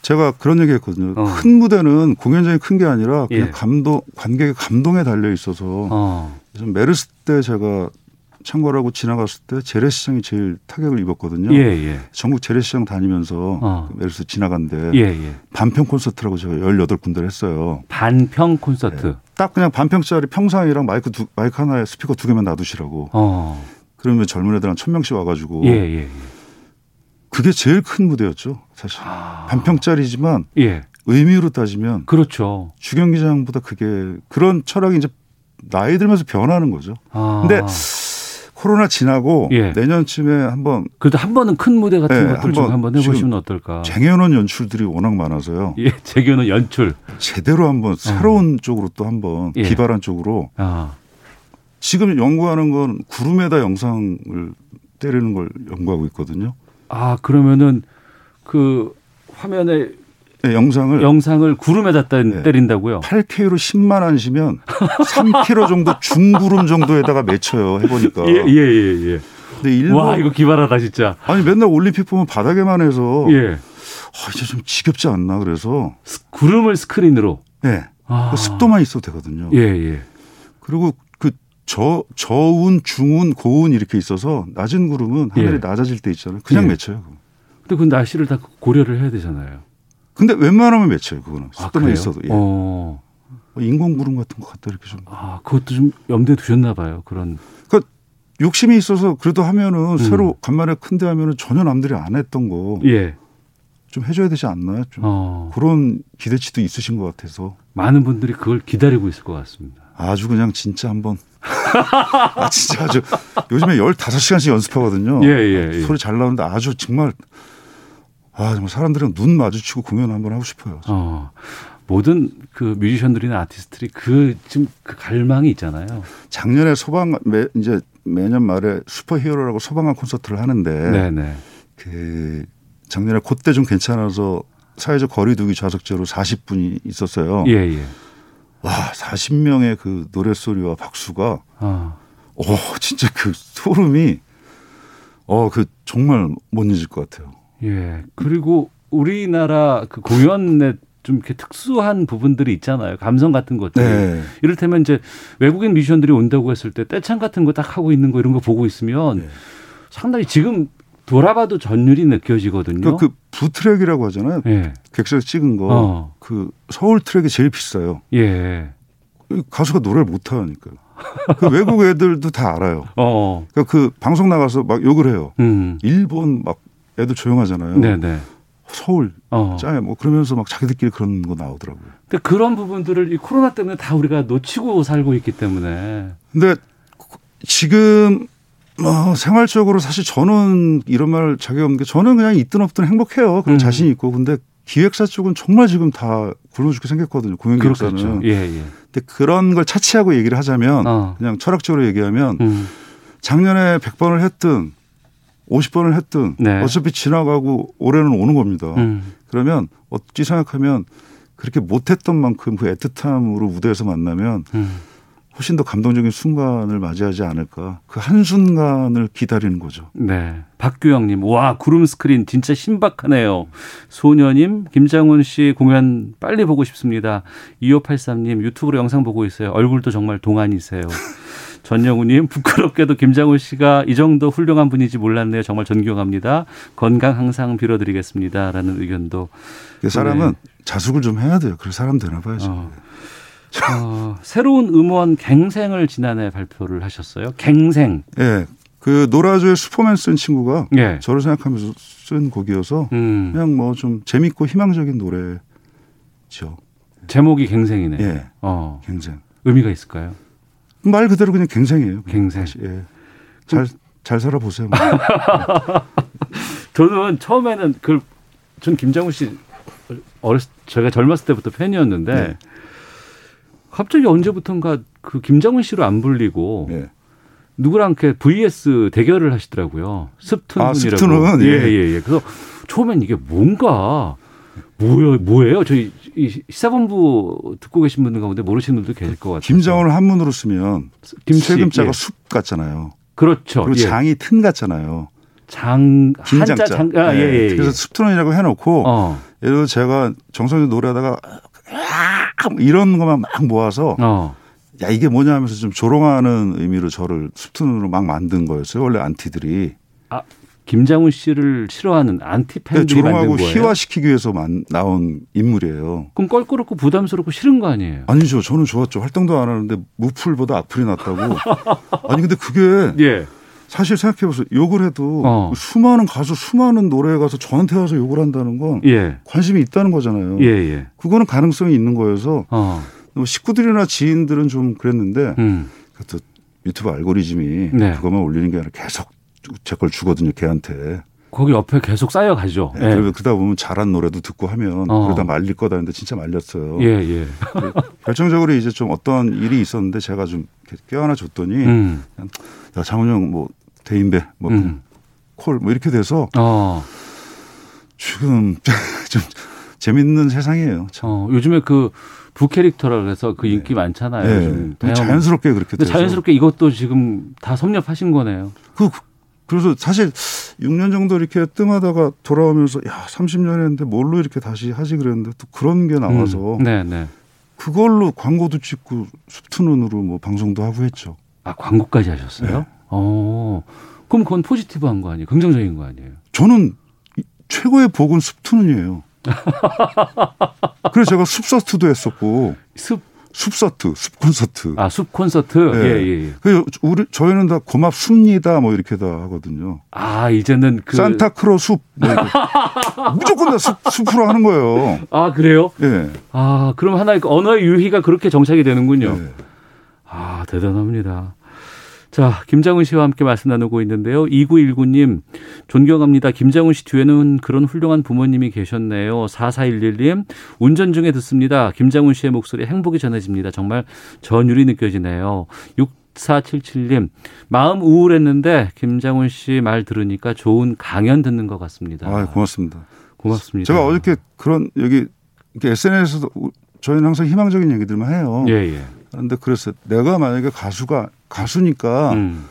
제가 그런 얘기 했거든요. 어. 큰 무대는 공연장이 큰 게 아니라 그냥 예. 감동 관객의 감동에 달려 있어서 어, 그래서 메르스 때 제가 참고하고 지나갔을 때 재래시장이 제일 타격을 입었거든요. 예, 예, 전국 재래시장 다니면서 어. 그 메르스 지나간데 예, 예. 반평 콘서트라고 제가 18군데를 했어요. 반평 콘서트. 네. 딱 그냥 반평짜리 평상이랑 마이크 두, 마이크 하나에 스피커 두 개만 놔두시라고. 어, 그러면 젊은 애들 한 천 명씩 와가지고 예, 예. 그게 제일 큰 무대였죠. 사실 반평짜리지만 예. 의미로 따지면 그렇죠. 주경기장보다 그게 그런 철학이 이제 나이 들면서 변하는 거죠. 아. 근데 코로나 지나고 예. 내년쯤에 한번 그래도 한 번은 큰 무대 같은 네, 것들 좀 한번 한번 해보시면 어떨까? 쟁여놓은 연출들이 워낙 많아서요. 예, 재규는 연출. 제대로 한번 새로운 쪽으로 또 한번 예. 기발한 쪽으로 아, 지금 연구하는 건 구름에다 영상을 때리는 걸 연구하고 있거든요. 아 그러면은 그 화면에 네, 영상을 영상을 구름에다 따- 네. 때린다고요? 8K로 10만 안시면 3km 정도 중구름 정도에다가 맺혀요. 해보니까. [LAUGHS] 예, 예, 예, 예. 근데 일본 와, 이거 기발하다 진짜. 아니 맨날 올림픽 보면 바닥에만 해서 예. 아, 이제 좀 지겹지 않나 그래서 스- 구름을 스크린으로. 네. 아. 그 습도만 있어도 되거든요. 예, 예. 그리고 그 저, 저운, 중운, 고운 이렇게 있어서 낮은 구름은 하늘이 예. 낮아질 때 있잖아요. 그냥 예. 맺혀요. 그거. 근데 그 날씨를 다 고려를 해야 되잖아요. 근데 웬만하면 맺혀요. 그거는 아, 습도만 그래요? 있어도. 예. 어. 인공 구름 같은 거 갖다 이렇게 좀 아, 그것도 좀 염두에 두셨나 봐요. 그런. 욕심이 있어서 그래도 하면은 음. 새로 간만에 큰데 하면은 전혀 남들이 안 했던 거좀 예. 해줘야 되지 않나요? 좀 어. 그런 기대치도 있으신 것 같아서 많은 분들이 그걸 기다리고 있을 것 같습니다. 아주 그냥 진짜 한번 [LAUGHS] 아 진짜 아주 요즘에 15시간씩 연습하거든요. 예, 예, 예. 소리 잘 나오는데 아주 정말 아 정말 사람들이랑 눈 마주치고 공연 한번 하고 싶어요. 어. 모든 그 뮤지션들이나 아티스트들이 그 지금 그 갈망이 있잖아요. 작년에 소방 매, 이제 매년 말에 슈퍼히어로라고 소방관 콘서트를 하는데 네, 네. 그 작년에 그때 좀 괜찮아서 사회적 거리두기 좌석제로 40분이 있었어요. 예, 예. 와 40명의 그 노랫소리와 박수가 아. 오 진짜 그 소름이 어 그 정말 못 잊을 것 같아요. 예. 그리고 우리나라 그 공연에 좀 이렇게 특수한 부분들이 있잖아요. 감성 같은 것들. 네. 이를테면 이제 외국인 뮤지션들이 온다고 했을 때 떼창 같은 거 딱 하고 있는 거 이런 거 보고 있으면 네. 상당히 지금 돌아봐도 전율이 느껴지거든요. 그, 그 bootleg이라고 하잖아요. 예. 객석 찍은 거. 어. 그 서울 트랙이 제일 비싸요. 예. 가수가 노래를 못 하니까. 그 외국 애들도 다 알아요. [LAUGHS] 어. 그러니까 그 방송 나가서 막 욕을 해요. 음. 일본 막 애들 조용하잖아요. 네, 네. 서울 어. 짜요. 뭐 그러면서 막 자기들끼리 그런 거 나오더라고요. 근데 그런 부분들을 이 코로나 때문에 다 우리가 놓치고 살고 있기 때문에 근데 지금 뭐 생활적으로 사실 저는 이런 말 자격 없는 게 저는 그냥 있든 없든 행복해요. 그런 음. 자신 있고 근데 기획사 쪽은 정말 지금 다 굶어 죽게 생겼거든요. 공연 기획사는. 예, 예. 근데 그런 걸 차치하고 얘기를 하자면 어. 그냥 철학적으로 얘기하면 음. 작년에 100번을 했든 50번을 했든 네. 어차피 지나가고 올해는 오는 겁니다. 음. 그러면 어찌 생각하면 그렇게 못했던 만큼 그 애틋함으로 무대에서 만나면 음. 훨씬 더 감동적인 순간을 맞이하지 않을까. 그 한순간을 기다리는 거죠. 네. 박규영님, 와, 구름 스크린 진짜 신박하네요. 소녀님, 김장훈 씨 공연 빨리 보고 싶습니다. 2583님, 유튜브로 영상 보고 있어요. 얼굴도 정말 동안이세요. [LAUGHS] 전영우님, 부끄럽게도 김장훈 씨가 이 정도 훌륭한 분인지 몰랐네요. 정말 존경합니다. 건강 항상 빌어드리겠습니다. 라는 의견도. 그 사람은 자숙을 좀 해야 돼요. 그래서 사람 되나 봐야지. 어. 어, [LAUGHS] 새로운 음원 갱생을 지난해 발표를 하셨어요. 갱생. 예. 그 노라조의 슈퍼맨 쓴 친구가 예. 저를 생각하면서 쓴 곡이어서 음. 그냥 뭐 좀 재밌고 희망적인 노래죠. 제목이 갱생이네. 예. 어. 갱생. 의미가 있을까요? 말 그대로 그냥 갱생이에요. 그냥 갱생. 예. 잘, 잘 살아보세요. 뭐. [LAUGHS] 저는 처음에는 그걸 전 김장훈 씨 어렸 제가 젊었을 때부터 팬이었는데 네. 갑자기 언제부턴가 그 김장훈 씨로 안 불리고 예. 누구랑 이렇게 VS 대결을 하시더라고요. 습툰이라고. 아, 습툰은, 예, 예. 예, 예. 그래서 처음엔 이게 뭔가 뭐예요? 뭐예요? 저희 이 시사본부 듣고 계신 분들 가운데 모르시는 분도 계실 것 같아요. 김장훈을 한문으로 쓰면 김치, 세금자가 예. 숲 같잖아요. 그렇죠. 그리고 예. 장이 튼 같잖아요. 장 김장자. 한자 장 아, 예, 예, 예. 그래서 숲트론이라고 해놓고 어. 예를 들어 제가 정성이 노래하다가 이런 것만 막 모아서 어. 야 이게 뭐냐 하면서 좀 조롱하는 의미로 저를 숲튽훈으로 막 만든 거였어요. 원래 안티들이 아, 김장훈 씨를 싫어하는 안티 그러니까 팬들이 만든 조롱하고. 희화시키기 위해서 만, 나온 인물이에요. 그럼 껄끄럽고 부담스럽고 싫은 거 아니에요? 아니죠. 저는 좋았죠. 활동도 안 하는데 무플보다 악플이 낫다고. [LAUGHS] 아니 근데 그게 예. 사실 생각해보세요. 욕을 해도 어. 수많은 가수, 수많은 노래에 가서 저한테 와서 욕을 한다는 건 예. 관심이 있다는 거잖아요. 예, 예. 그거는 가능성이 있는 거여서 어. 뭐 식구들이나 지인들은 좀 그랬는데 음. 또 유튜브 알고리즘이 네. 그것만 올리는 게 아니라 계속 제 걸 주거든요. 걔한테. 거기 옆에 계속 쌓여가죠. 네, 예. 그러다 보면 잘한 노래도 듣고 하면 어. 그러다 말릴 거다 했는데 진짜 말렸어요. 예, 예. 결정적으로 이제 좀 어떤 일이 있었는데 제가 좀 껴안아 줬더니 음. 야 장훈 형 뭐 대인배 뭐 음. 콜 뭐 이렇게 돼서 어. 지금 [LAUGHS] 좀 재밌는 세상이에요. 참. 어, 요즘에 그 부캐릭터라 그래서 그 인기 많잖아요. 네. 그냥 다양한- 자연스럽게 그렇게 돼서. 자연스럽게 이것도 지금 다 섭렵하신 거네요. 그 그래서 사실 6년 정도 이렇게 뜸하다가 돌아오면서 야 30년 했는데 뭘로 이렇게 다시 하지 그랬는데 또 그런 게 나와서 음. 네, 네. 그걸로 광고도 찍고 숲트눈으로 뭐 방송도 하고 했죠. 아, 광고까지 하셨어요? 네. 어. 그럼 그건 포지티브한 거 아니에요? 긍정적인 거 아니에요? 저는 이- 최고의 복은 숲트눈이에요. 그래서 제가 숲서트도 했었고 숲 숲서트, 숲 콘서트. 아, 숲 콘서트. 네. 예, 예. 예. 그 우리 저희는 다 고맙습니다 뭐 이렇게 다 하거든요. 아, 이제는 그 산타크로 숲 뭐. [LAUGHS] 무조건 다 숲, 숲으로 하는 거예요. 아, 그래요? 예. 아, 그럼 하나의 그 언어의 유희가 그렇게 정착이 되는군요. 네. 아, 대단합니다. 자, 김장훈 씨와 함께 말씀 나누고 있는데요. 2919님, 존경합니다. 김장훈 씨 뒤에는 그런 훌륭한 부모님이 계셨네요. 4411님, 운전 중에 듣습니다. 김장훈 씨의 목소리 행복이 전해집니다. 정말 전율이 느껴지네요. 6477님, 마음 우울했는데 김장훈 씨 말 들으니까 좋은 강연 듣는 것 같습니다. 아, 고맙습니다. 고맙습니다. 제가 어저께 그런 여기 SNS에서도 저희는 항상 희망적인 얘기들만 해요. 예, 예. 그런데 그래서 내가 만약에 가수가 가수니까 음,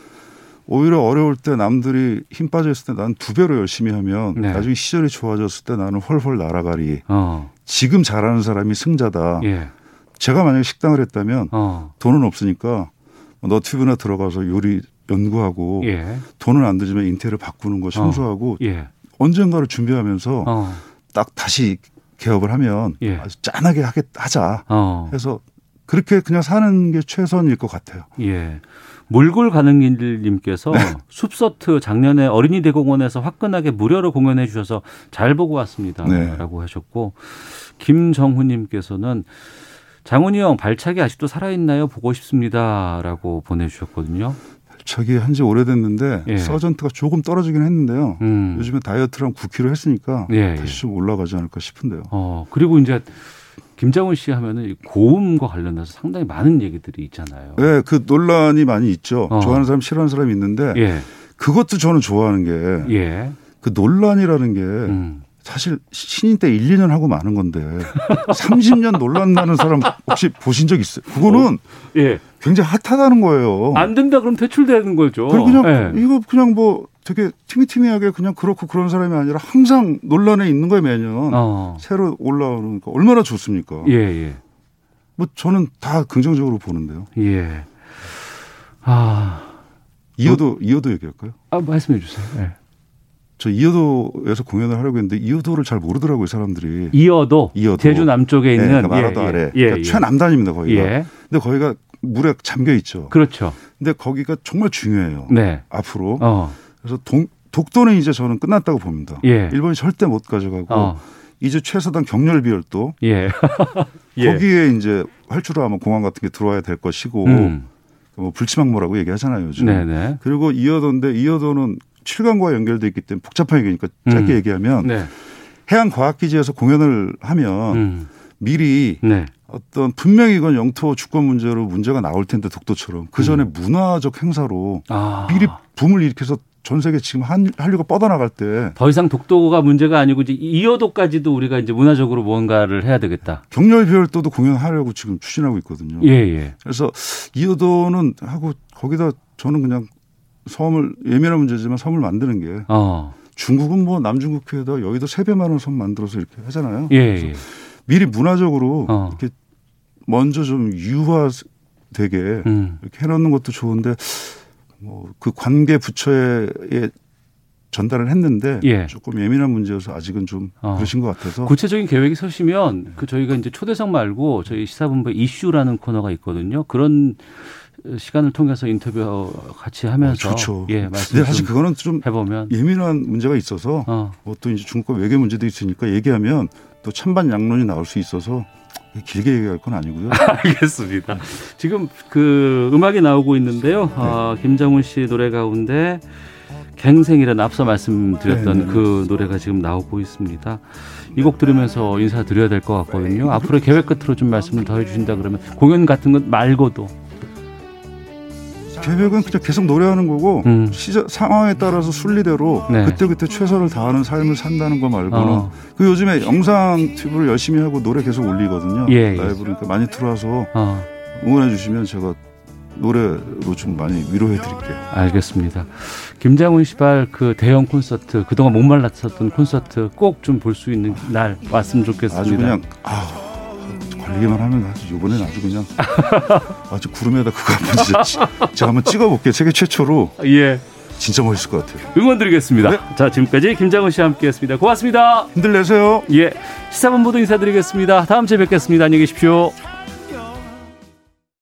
오히려 어려울 때 남들이 힘 빠져 있을 때 난 두 배로 열심히 하면 네. 나중에 시절이 좋아졌을 때 나는 훨훨 날아가리. 어, 지금 잘하는 사람이 승자다. 예, 제가 만약에 식당을 했다면 어, 돈은 없으니까 너튜브나 들어가서 요리 연구하고 예, 돈은 안 들지만 인테리어 바꾸는 거 청소하고 예, 언젠가를 준비하면서 어, 딱 다시 개업을 하면 예. 아주 짠하게 하겠, 하자 어. 해서 그렇게 그냥 사는 게 최선일 것 같아요. 예. 몰골 가는 길님께서 네. [LAUGHS] 숲서트 작년에 어린이 대공원에서 화끈하게 무료로 공연해 주셔서 잘 보고 왔습니다. 네. 라고 하셨고 김정훈님께서는 장훈이 형 발차기 아직도 살아있나요? 보고 싶습니다. 라고 보내주셨거든요. 저기 한 지 오래됐는데 예. 서전트가 조금 떨어지긴 했는데요. 음. 요즘에 다이어트랑 9kg 했으니까 예, 다시 예. 좀 올라가지 않을까 싶은데요. 어, 그리고 이제 김장훈 씨 하면은 이 고음과 관련해서 상당히 많은 얘기들이 있잖아요. 네, 그 논란이 많이 있죠. 어. 좋아하는 사람, 싫어하는 사람이 있는데 예, 그것도 저는 좋아하는 게 예. 그 논란이라는 게 음. 사실 신인 때 1, 2년 하고 마는 건데 [LAUGHS] 30년 논란 나는 사람 혹시 보신 적 있어요? 그거는 예. 굉장히 핫하다는 거예요. 안 된다 그럼 퇴출되는 거죠. 그리고 그냥 예. 이거 그냥 뭐 되게 티미티미하게 그냥 그렇고 그런 사람이 아니라 항상 논란에 있는 거예요 매년 어. 새로 올라오는 거 얼마나 좋습니까? 예, 예. 뭐 저는 다 긍정적으로 보는데요. 예. 아, 이효도 이효도 얘기할까요? 아 말씀해 주세요. 예. 저 이효도에서 공연을 하려고 했는데 이효도를 잘 모르더라고요 사람들이. 이어도, 이어도. 제주 남쪽에 네, 있는 그러니까 마라도 예, 아래 예, 그러니까 예. 최남단입니다 거기가. 예. 근데 거기가 물에 잠겨 있죠. 그렇죠. 근데 거기가 정말 중요해요. 네. 앞으로. 어. 그래서 동, 독도는 이제 저는 끝났다고 봅니다. 예. 일본이 절대 못 가져가고 어. 이제 최소단 경렬 비열도 예. [LAUGHS] 예. 거기에 이제 활주로 하면 공항 같은 게 들어와야 될 것이고 음. 뭐 불치망모라고 얘기하잖아요 요즘. 네네. 그리고 이어도인데 이어도는 칠강과 연결돼 있기 때문에 복잡한 얘기니까 짧게 음. 얘기하면 네. 해양 과학기지에서 공연을 하면 음. 미리 네. 어떤 분명히 이건 영토 주권 문제로 문제가 나올 텐데 독도처럼 그 전에 문화적 행사로 음. 아. 미리 붐을 일으켜서 전 세계 지금 한, 한류가 뻗어나갈 때 더 이상 독도가 문제가 아니고 이제 이어도까지도 우리가 이제 문화적으로 뭔가를 해야 되겠다. 경렬 비열도도 공연하려고 지금 추진하고 있거든요. 예, 예. 그래서 이어도는 하고 거기다 저는 그냥 섬을 예민한 문제지만 섬을 만드는 게 어. 중국은 뭐 남중국해에다 여의도 세배 많은 섬 만들어서 이렇게 하잖아요. 예, 예. 미리 문화적으로 어. 이렇게 먼저 좀 유화되게 음. 이렇게 해놓는 것도 좋은데 뭐 그 관계 부처에 전달을 했는데 예. 조금 예민한 문제여서 아직은 좀 어. 그러신 것 같아서 구체적인 계획이 서시면 그 저희가 이제 초대석 말고 저희 시사본부 이슈라는 코너가 있거든요. 그런 시간을 통해서 인터뷰 같이 하면서 좋죠. 예, 말씀 근데 사실 좀 그거는 좀 해보면 예민한 문제가 있어서 어. 뭐또 이제 중국과 외교 문제도 있으니까 얘기하면 또 찬반 양론이 나올 수 있어서 길게 얘기할 건 아니고요. [LAUGHS] 알겠습니다. 지금 그 음악이 나오고 있는데요. 어, 김정훈 씨 노래 가운데 갱생이라는 앞서 말씀드렸던 네, 네, 그 노래가 지금 나오고 있습니다. 이 곡 들으면서 인사드려야 될 것 같거든요. 앞으로 계획 끝으로 좀 말씀을 더 해주신다 그러면 공연 같은 것 말고도 계획은 그냥 계속 노래하는 거고 음. 시저, 상황에 따라서 순리대로 네. 그때그때 최선을 다하는 삶을 산다는 거 말고는 어. 그 요즘에 영상 튜브를 열심히 하고 노래 계속 올리거든요. 예, 예. 라이브로 그러니까 많이 들어와서 어, 응원해 주시면 제가 노래로 좀 많이 위로해 드릴게요. 알겠습니다. 김장훈 씨발 그 대형 콘서트 그동안 못 말랐었던 콘서트 꼭 좀 볼 수 있는 날 왔으면 좋겠습니다. 아주 그냥 아 걸리기만 하면 아주 이번엔 아주 그냥 [LAUGHS] 아주 구름에다 그거 한번 진짜 치- 제가 한번 찍어볼게요. 세계 최초로 예. 진짜 멋있을 것 같아요. 응원드리겠습니다. 네. 자, 지금까지 김장훈 씨와 함께했습니다. 고맙습니다. 힘들 내세요. 예, 시사본부도 인사드리겠습니다. 다음 주에 뵙겠습니다. 안녕히 계십시오.